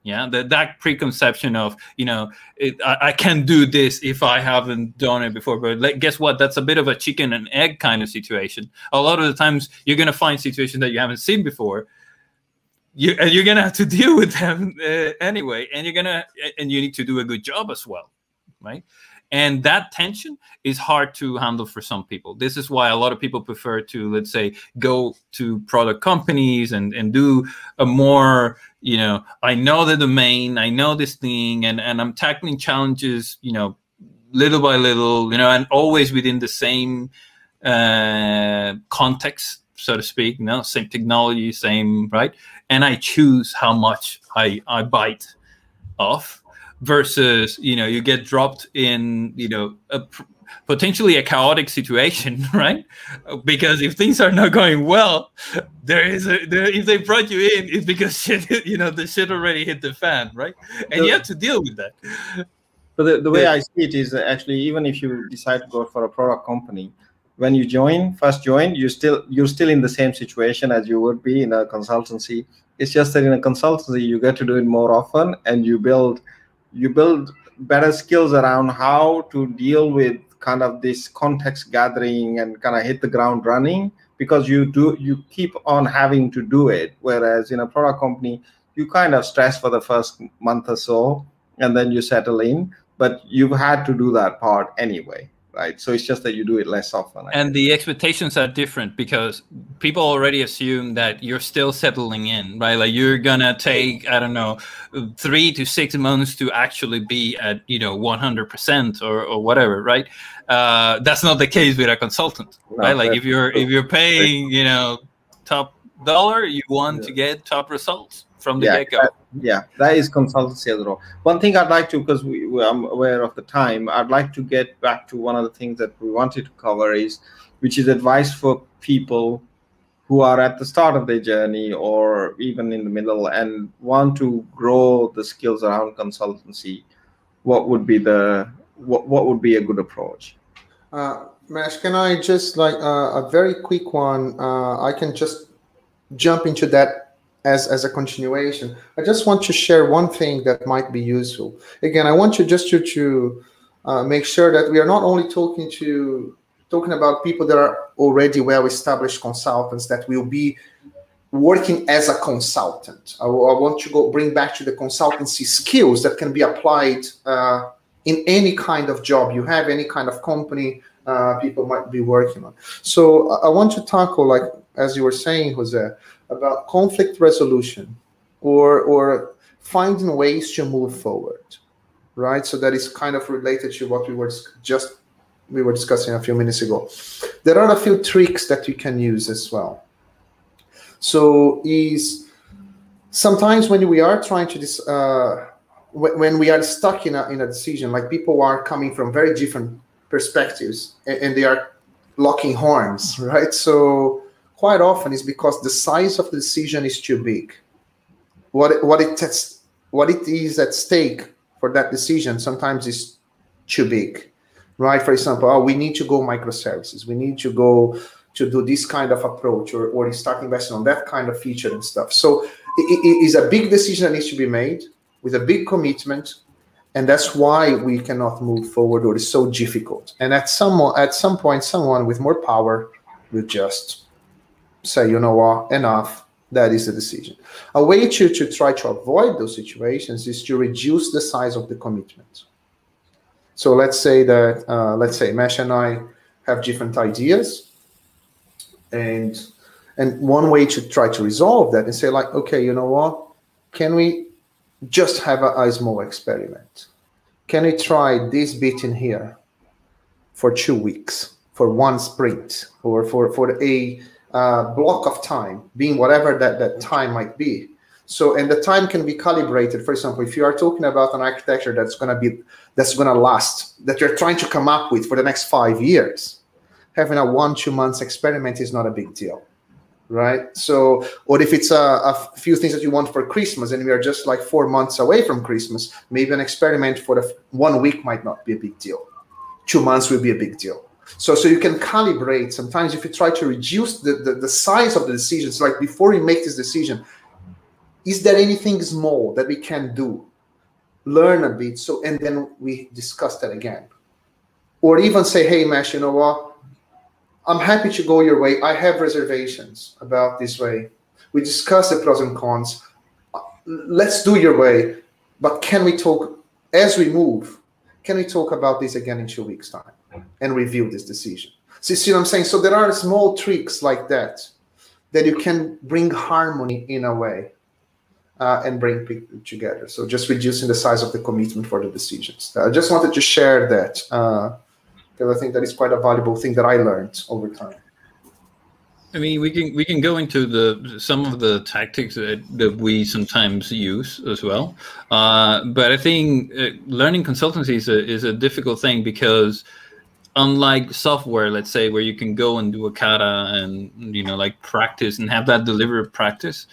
Yeah that, that preconception of you know it, I, I can do this if i haven't done it before but guess what? That's a bit of a chicken and egg kind of situation. A lot of the times you're going to find situations that you haven't seen before. You, and you're going to have to [LAUGHS] deal with them uh, anyway and you're going to and you need to do a good job as well right and that tension is hard to handle for some people. This is why a lot of people prefer to let's say go to product companies and and do a more you know i know the domain i know this thing and and i'm tackling challenges you know little by little you know and always within the same uh context so to speak you know same technology same right? And i choose how much i i bite off versus you know you get dropped in you know a, potentially a chaotic situation [LAUGHS] right? Because if things are not going well there is a there, if they brought you in it's because [LAUGHS] shit you know the shit already hit the fan right? And you have to deal with that. But the, the way i see it is actually even if you decide to go for a product company when you join first join you still you're still in the same situation as you would be in a consultancy. It's just that in a consultancy you get to do it more often and you build you build better skills around how to deal with kind of this context gathering and kind of hit the ground running because you do you keep on having to do it. Whereas in a product company you kind of stress for the first month or so and then you settle in but you've had to do that part anyway right? So it's just that you do it less often. I and think. the expectations are different because people already assume that you're still settling in, right? Like you're gonna take, I don't know, three to six months to actually be at, you know, 100% or, or whatever, right? Uh, that's not the case with a consultant, no, right? Like if you're if you're paying, you know, top dollar, you want yeah. to get top results from the yeah, get-go. That, yeah, that is consultancy as well. One thing I'd like to, because we, we, I'm aware of the time, I'd like to get back to one of the things that we wanted to cover is, which is advice for people who are at the start of their journey or even in the middle and want to grow the skills around consultancy. What would be the what, what would be a good approach? Uh, Mash, can I just like uh, a very quick one? Uh, I can just jump into that as, as a continuation, I just want to share one thing that might be useful. Again, I want you just to, to uh, make sure that we are not only talking to talking about people that are already well-established consultants that will be working as a consultant. I, I, want to go bring back to the consultancy skills that can be applied uh, in any kind of job you have, any kind of company uh, people might be working on. So I want to tackle, like as you were saying, Jose, about conflict resolution or or finding ways to move forward right? So that is kind of related to what we were just we were discussing a few minutes ago. There are a few tricks that you can use as well. So is sometimes when we are trying to dis, uh, when we are stuck in a, in a decision like people are coming from very different perspectives and, and they are locking horns right? So quite often is because the size of the decision is too big. What what it what it is at stake for that decision sometimes is too big, right? For example, oh, we need to go microservices. We need to go to do this kind of approach or, or start investing on that kind of feature and stuff. So it, it is a big decision that needs to be made with a big commitment and that's why we cannot move forward or it's so difficult and at some at some point someone with more power will just say, you know what, enough. That is the decision. A way to, to try to avoid those situations is to reduce the size of the commitment. So let's say that, uh, let's say Mesh and I have different ideas. And, and one way to try to resolve that and say like, okay, you know what? Can we just have a, a small experiment? Can we try this bit in here for two weeks, for one sprint, or for, for a uh, block of time, being whatever that, that time might be. So, and the time can be calibrated. For example, if you are talking about an architecture that's going to be that's going to last, that you're trying to come up with for the next five years, having a one two months experiment is not a big deal, right? So, or if it's a, a few things that you want for Christmas, and we are just like four months away from Christmas, maybe an experiment for the one week might not be a big deal. Two months will be a big deal so, so you can calibrate. Sometimes if you try to reduce the, the, the size of the decisions, like before you make this decision, is there anything small that we can do? Learn a bit. So, and then we discuss that again. Or even say, hey, Mesh, you know what? I'm happy to go your way. I have reservations about this way. We discuss the pros and cons. Let's do your way. But can we talk as we move? Can we talk about this again in two weeks' time? And review this decision. See, see what I'm saying? So there are small tricks like that that you can bring harmony in a way uh, and bring people together. So just reducing the size of the commitment for the decisions. I just wanted to share that because uh, I think that is quite a valuable thing that I learned over time. I mean, we can we can go into the some of the tactics that, that we sometimes use as well, uh, but I think uh, learning consultancy is a is a difficult thing because unlike software, let's say, where you can go and do a kata and you know like practice and have that delivered practice,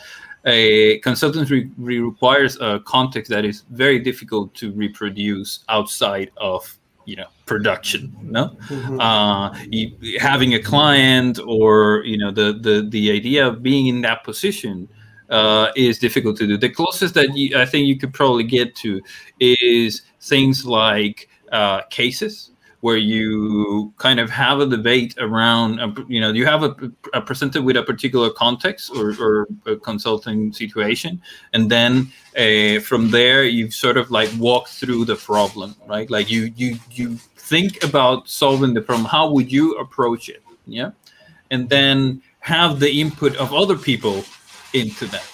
a consultancy requires a context that is very difficult to reproduce outside of you know production no? Mm-hmm. uh, you, having a client or you know the the the idea of being in that position uh, is difficult to do. The closest that you, i think you could probably get to is things like uh, cases where you kind of have a debate around, you know, you have a, a, presented with a particular context or, or a consulting situation, and then uh, from there you sort of like walk through the problem, right? Like you you you think about solving the problem. How would you approach it? Yeah, and then have the input of other people into that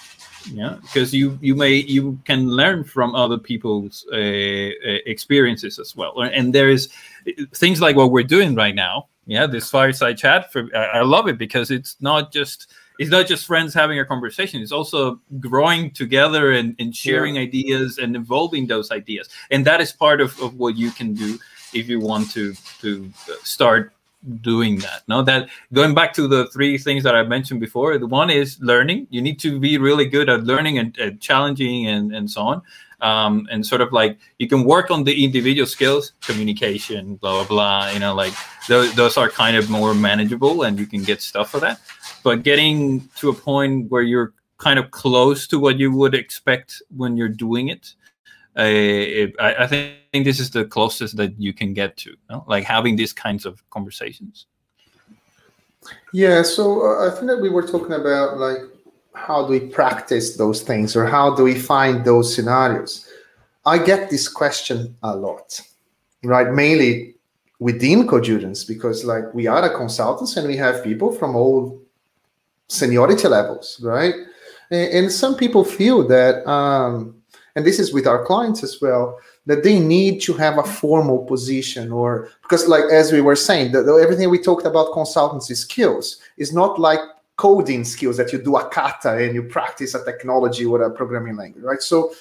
yeah because you you may you can learn from other people's uh, uh, experiences as well. And there is things like what we're doing right now yeah this fireside chat for I, I love it because it's not just it's not just friends having a conversation. It's also growing together and, and sharing yeah. ideas and evolving those ideas. And that is part of, of what you can do if you want to to start doing that no? That going back to the three things that i mentioned before the one is learning. You need to be really good at learning and, and challenging and, and so on. Um, and sort of like you can work on the individual skills communication blah blah blah you know like those, those are kind of more manageable and you can get stuff for that. But getting to a point where you're kind of close to what you would expect when you're doing it I, I think this is the closest that you can get to, like having these kinds of conversations. Yeah, so uh, I think that we were talking about like how do we practice those things or how do we find those scenarios. I get this question a lot, right? Mainly within Codurance because like we are a consultants and we have people from all seniority levels, right? And, and some people feel that um, and this is with our clients as well that they need to have a formal position or because like as we were saying the, everything we talked about consultancy skills is not like coding skills that you do a kata and you practice a technology or a programming language right? So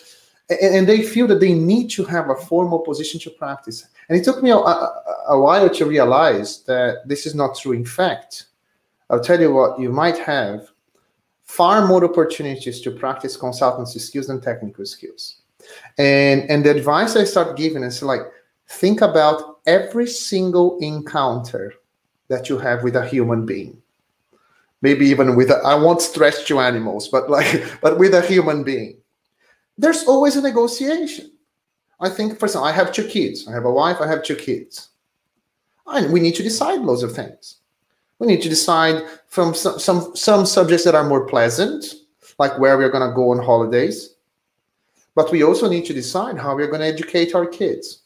and, and they feel that they need to have a formal position to practice. And it took me a, a, a while to realize that this is not true. In fact i'll tell you what you might have far more opportunities to practice consultancy skills than technical skills. And and the advice I start giving is like think about every single encounter that you have with a human being. Maybe even with I won't stretch to animals, but like [LAUGHS] but with a human being. There's always a negotiation. I think for example, I have two kids. I have a wife, I have two kids. And we need to decide loads of things. We need to decide from some, some, some subjects that are more pleasant like where we're going to go on holidays. But we also need to decide how we're going to educate our kids.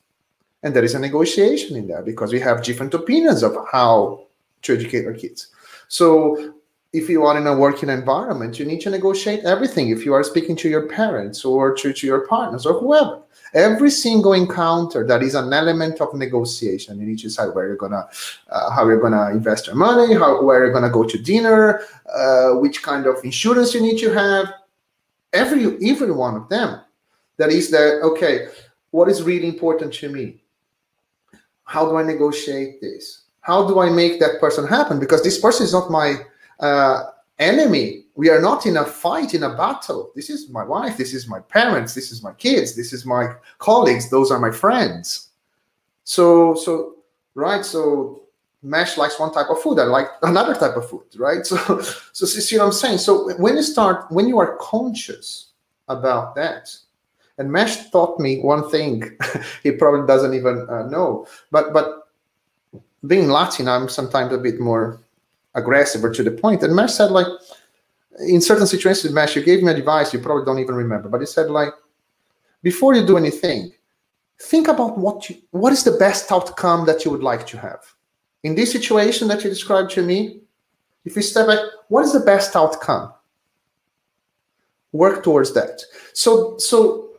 And there is a negotiation in there because we have different opinions of how to educate our kids. So if you are in a working environment, you need to negotiate everything. If you are speaking to your parents or to, to your partners or whoever, every single encounter that is an element of negotiation, you need to decide where you're gonna, uh, how you're gonna invest your money, how where you're gonna go to dinner, uh, which kind of insurance you need to have. Every every one of them, that is that okay. What is really important to me? How do I negotiate this? How do I make that person happen? Because this person is not my uh, enemy. We are not in a fight, in a battle. This is my wife. This is my parents. This is my kids. This is my colleagues. Those are my friends. So, so right. So, Mesh likes one type of food. I like another type of food. Right. So, [LAUGHS] so see what I'm saying. So when you start, when you are conscious about that, and Mesh taught me one thing [LAUGHS] he probably doesn't even uh, know. But but being Latin, I'm sometimes a bit more aggressive or to the point. And Mesh said, like, in certain situations, Mesh, you gave me advice you probably don't even remember, but he said, like, before you do anything, think about what you, what is the best outcome that you would like to have. In this situation that you described to me, if you step back, what is the best outcome? Work towards that. So, so,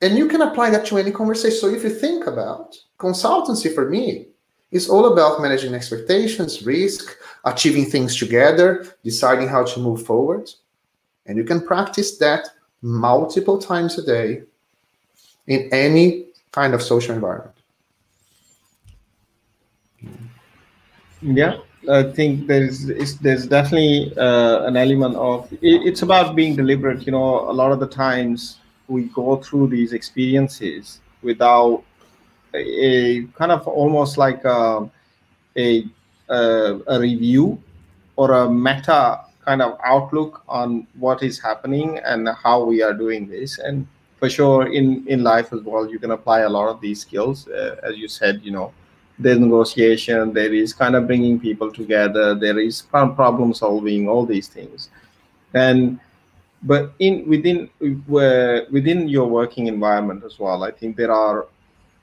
and you can apply that to any conversation. So if you think about consultancy for me, is all about managing expectations, risk, achieving things together, deciding how to move forward. And you can practice that multiple times a day in any kind of social environment. Yeah, I think there's there's definitely uh, an element of it, it's about being deliberate. You know, a lot of the times we go through these experiences without a, kind of almost like a, a, a review or a meta kind of outlook on what is happening and how we are doing this. And for sure in in life as well you can apply a lot of these skills. Uh, as you said you know there's negotiation there is kind of bringing people together there is problem solving all these things. And but in within uh, within your working environment as well i think there are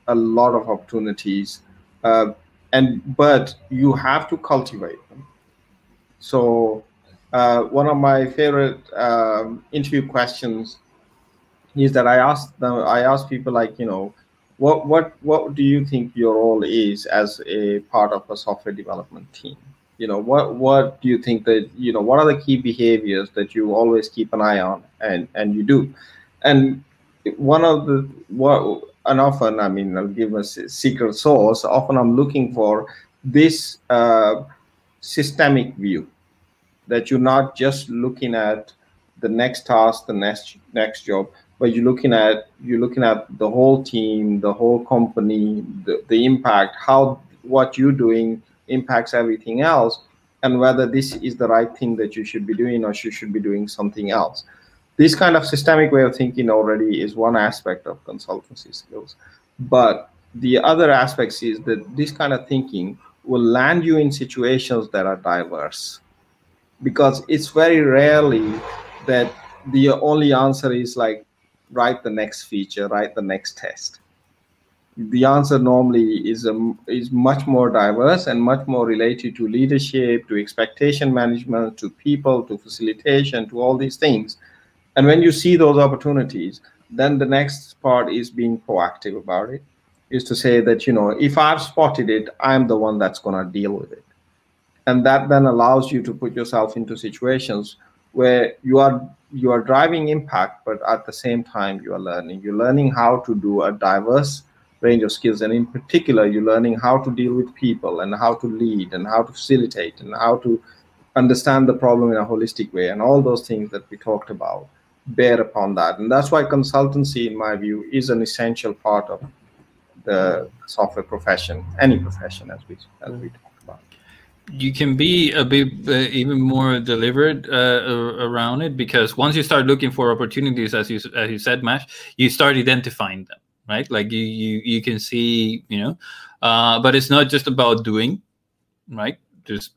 a lot of opportunities, uh, and but you have to cultivate them. So uh, one of my favorite um, interview questions is that I ask them, I ask people like, you know, what what what do you think your role is as a part of a software development team? You know, what what do you think that you know? What are the key behaviors that you always keep an eye on and and you do? And one of the what and often, I mean, I'll give a secret source. Often, I'm looking for this uh, systemic view that you're not just looking at the next task, the next next job, but you're looking at you're looking at the whole team, the whole company, the, the impact, how what you're doing impacts everything else, and whether this is the right thing that you should be doing or you should be doing something else this kind of systemic way of thinking already is one aspect of consultancy skills. But the other aspects is that this kind of thinking will land you in situations that are diverse. Because it's very rarely that the only answer is like write the next feature write the next test. The answer normally is um, is much more diverse and much more related to leadership to expectation management to people to facilitation to all these things and when you see those opportunities, then the next part is being proactive about it, is to say that, you know, if I've spotted it, I'm the one that's going to deal with it. And that then allows you to put yourself into situations where you are you are driving impact, but at the same time you are learning. You're learning how to do a diverse range of skills, and in particular, you're learning how to deal with people and how to lead and how to facilitate and how to understand the problem in a holistic way, and all those things that we talked about bear upon that. And that's why consultancy, in my view, is an essential part of the software profession, any profession, as we as we talked about. You can be a bit uh, even more deliberate uh, around it because once you start looking for opportunities, as you as you said, Mash, you start identifying them, right? Like you you you can see, you know, uh, but it's not just about doing, right? Just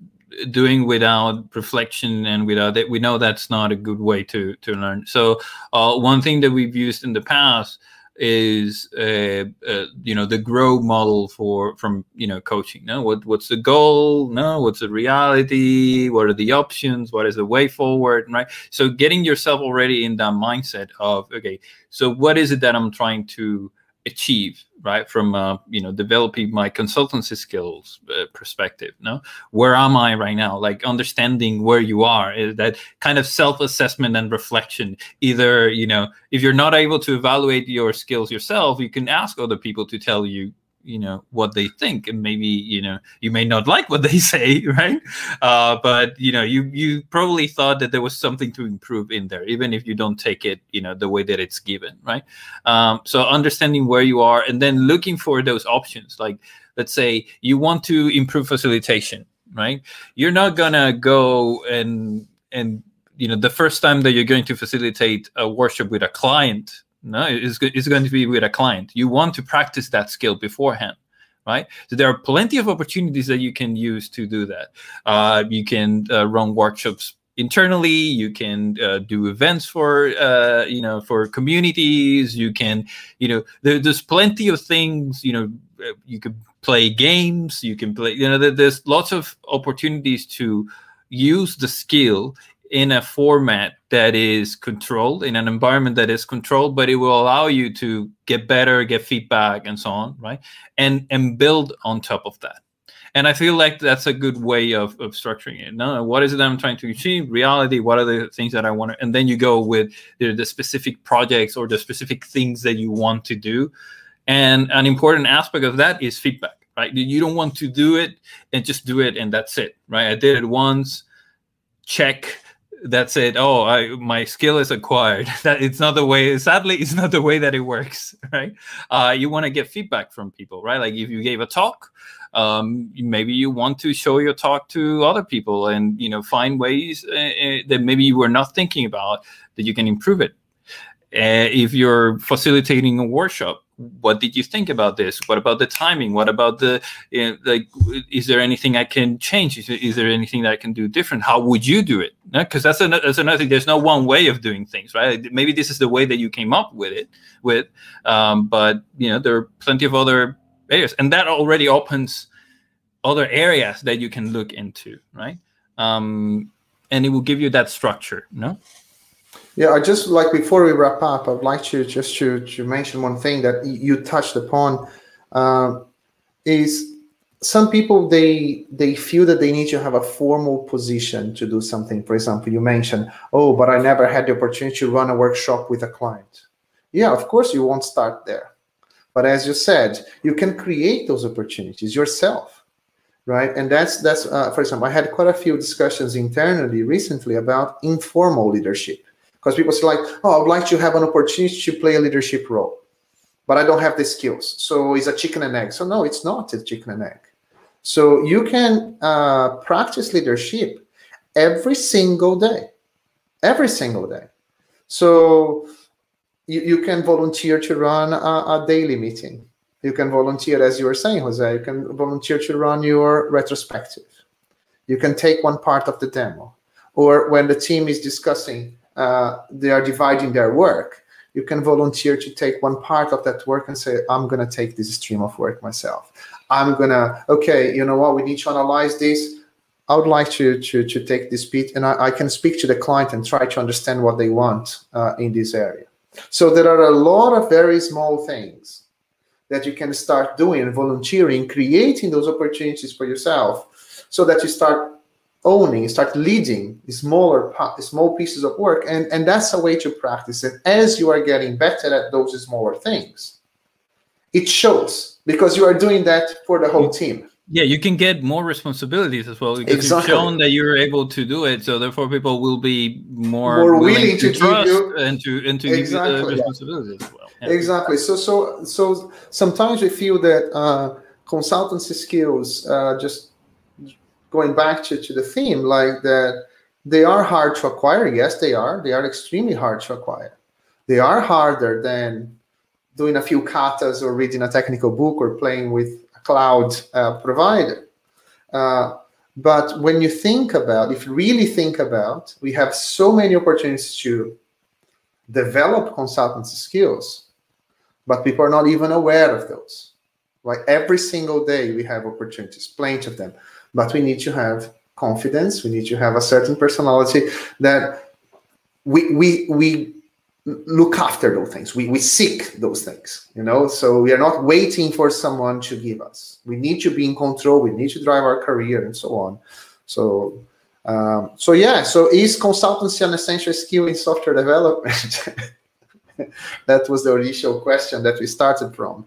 doing without reflection and without it, we know that's not a good way to to learn. So uh, one thing that we've used in the past is uh, uh, you know the grow model for from you know coaching no? What what's the goal no? What's the reality? What are the options? What is the way forward right? So getting yourself already in that mindset of okay so what is it that i'm trying to achieve right from uh, you know developing my consultancy skills uh, perspective no? Where am i right now? Like understanding where you are is that kind of self-assessment and reflection. Either you know if you're not able to evaluate your skills yourself you can ask other people to tell you you know what they think and maybe you know you may not like what they [LAUGHS] say right? Uh, but you know you you probably thought that there was something to improve in there even if you don't take it you know the way that it's given right? Um, so understanding where you are and then looking for those options like let's say you want to improve facilitation right? You're not gonna go and and you know the first time that you're going to facilitate a workshop with a client no, it's, it's going to be with a client. You want to practice that skill beforehand, right? So there are plenty of opportunities that you can use to do that. Uh, you can uh, run workshops internally. You can uh, do events for uh, you know for communities. You can you know there, there's plenty of things. You know you can play games. You can play. You know there, there's lots of opportunities to use the skill in a format that is controlled in an environment that is controlled but it will allow you to get better get feedback and so on right? And and build on top of that. And i feel like that's a good way of, of structuring it. No what is it i'm trying to achieve? Reality what are the things that i want to and then you go with the, the specific projects or the specific things that you want to do. And an important aspect of that is feedback right? You don't want to do it and just do it and that's it right? I did it once check that's it. Oh I, my skill is acquired. [LAUGHS] That it's not the way sadly it's not the way that it works [LAUGHS] right? Uh, you want to get feedback from people right? Like if you gave a talk um, maybe you want to show your talk to other people and you know find ways uh, uh that maybe you were not thinking about that you can improve it. Uh, if you're facilitating a workshop what did you think about this? What about the timing? What about the you like is there anything i can change? Is, is, there anything that i can do different? How would you do it? Because that's, that's another thing. There's no one way of doing things right? Maybe this is the way that you came up with it with um, but you know there are plenty of other areas and that already opens other areas that you can look into right? Um, and it will give you that structure no yeah, I just like before we wrap up, I'd like to just to, to mention one thing that you touched upon uh, is some people they they feel that they need to have a formal position to do something. For example, you mentioned, oh, but I never had the opportunity to run a workshop with a client. Yeah, of course you won't start there, but as you said, you can create those opportunities yourself, right? And that's that's uh, for example, I had quite a few discussions internally recently about informal leadership because people say like, oh, I would like to have an opportunity to play a leadership role, but I don't have the skills. So it's a chicken and egg. So no, it's not a chicken and egg. So you can uh, practice leadership every single day, every single day. So you, you can volunteer to run a, a daily meeting. You can volunteer, as you were saying, Jose, you can volunteer to run your retrospective. You can take one part of the demo. Or when the team is discussing uh, they are dividing their work, you can volunteer to take one part of that work and say, I'm going to take this stream of work myself. I'm going to, okay, you know what, we need to analyze this. I would like to, to, to take this bit and I, I can speak to the client and try to understand what they want uh, in this area. So there are a lot of very small things that you can start doing, volunteering, creating those opportunities for yourself so that you start owning, start leading smaller small pieces of work, and and that's a way to practice it. As you are getting better at those smaller things, it shows because you are doing that for the whole team. Yeah, you can get more responsibilities as well because exactly. you've shown that you're able to do it. So therefore, people will be more, more willing, willing, to, to trust you, and to and to exactly, give you the responsibilities yeah. as well. Yeah. Exactly. So so so sometimes we feel that uh, consultancy skills uh, just going back to, to the theme, like that they are hard to acquire. Yes, they are. They are extremely hard to acquire. They are harder than doing a few katas or reading a technical book or playing with a cloud uh, provider. Uh, But when you think about, if you really think about, we have so many opportunities to develop consultancy skills, but people are not even aware of those. Like every single day, we have opportunities, plenty of them, but we need to have confidence. We need to have a certain personality that we we we look after those things. We we seek those things. You know, so we are not waiting for someone to give us. We need to be in control. We need to drive our career and so on. So um, so yeah, so is consultancy an essential skill in software development? [LAUGHS] that was the initial question that we started from.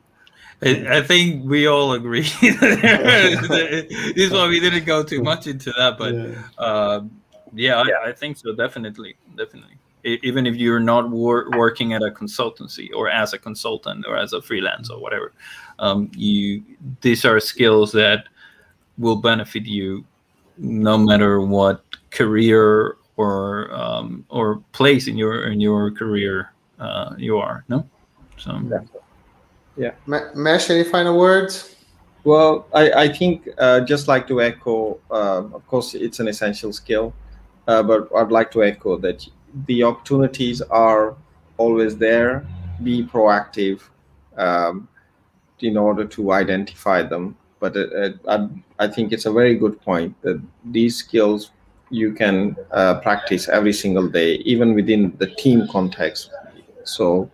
I, think we all agree. [LAUGHS] this is why we didn't go too much into that, but yeah, um, yeah, I, I, think so. Definitely, definitely. Even if you're not wor- working at a consultancy or as a consultant or as a freelance or whatever, um, you these are skills that will benefit you no matter what career or um, or place in your in your career uh, you are. No, so yeah. Mash, any final words? Well, I, I think uh, just like to echo. Uh, of course, it's an essential skill, uh, but I'd like to echo that the opportunities are always there. Be proactive um, in order to identify them but uh, I, I, think it's a very good point that these skills you can uh, practice every single day, even within the team context. So,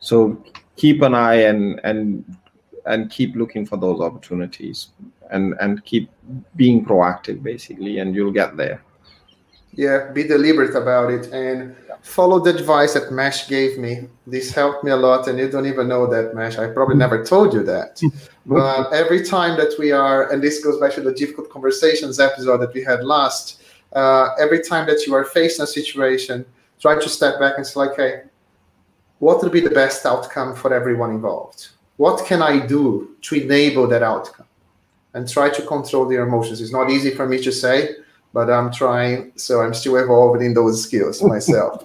so keep an eye and and and keep looking for those opportunities and and keep being proactive basically, and you'll get there. Yeah, be deliberate about it and follow the advice that Mash gave me. This helped me a lot, and you don't even know that, Mash. I probably never told you that. [LAUGHS] but every time that we are, and this goes back to the difficult conversations episode that we had last, uh, every time that you are facing a situation, try to step back and say, like, hey, what will be the best outcome for everyone involved? What can I do to enable that outcome? And try to control your emotions. It's not easy for me to say, but I'm trying. So I'm still evolving in those skills [LAUGHS] myself.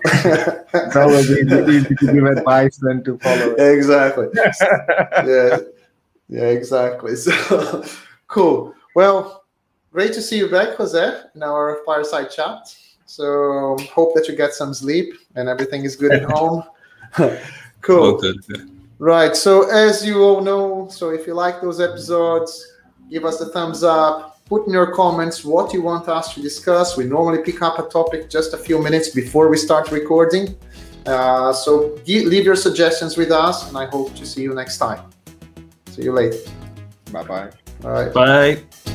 Probably easy to give advice than to follow. It. Exactly. [LAUGHS] yeah. Yeah. Exactly. [LAUGHS] So cool. Well, great to see you back, Jose, in our fireside chat. So hope that you get some sleep and everything is good at home. [LAUGHS] cool. Right. So as you all know, so if you like those episodes, give us a thumbs up put in your comments what you want us to discuss. We normally pick up a topic just a few minutes before we start recording. Uh, so leave your suggestions with us, and I hope to see you next time. See you later. Bye bye. All right. Bye.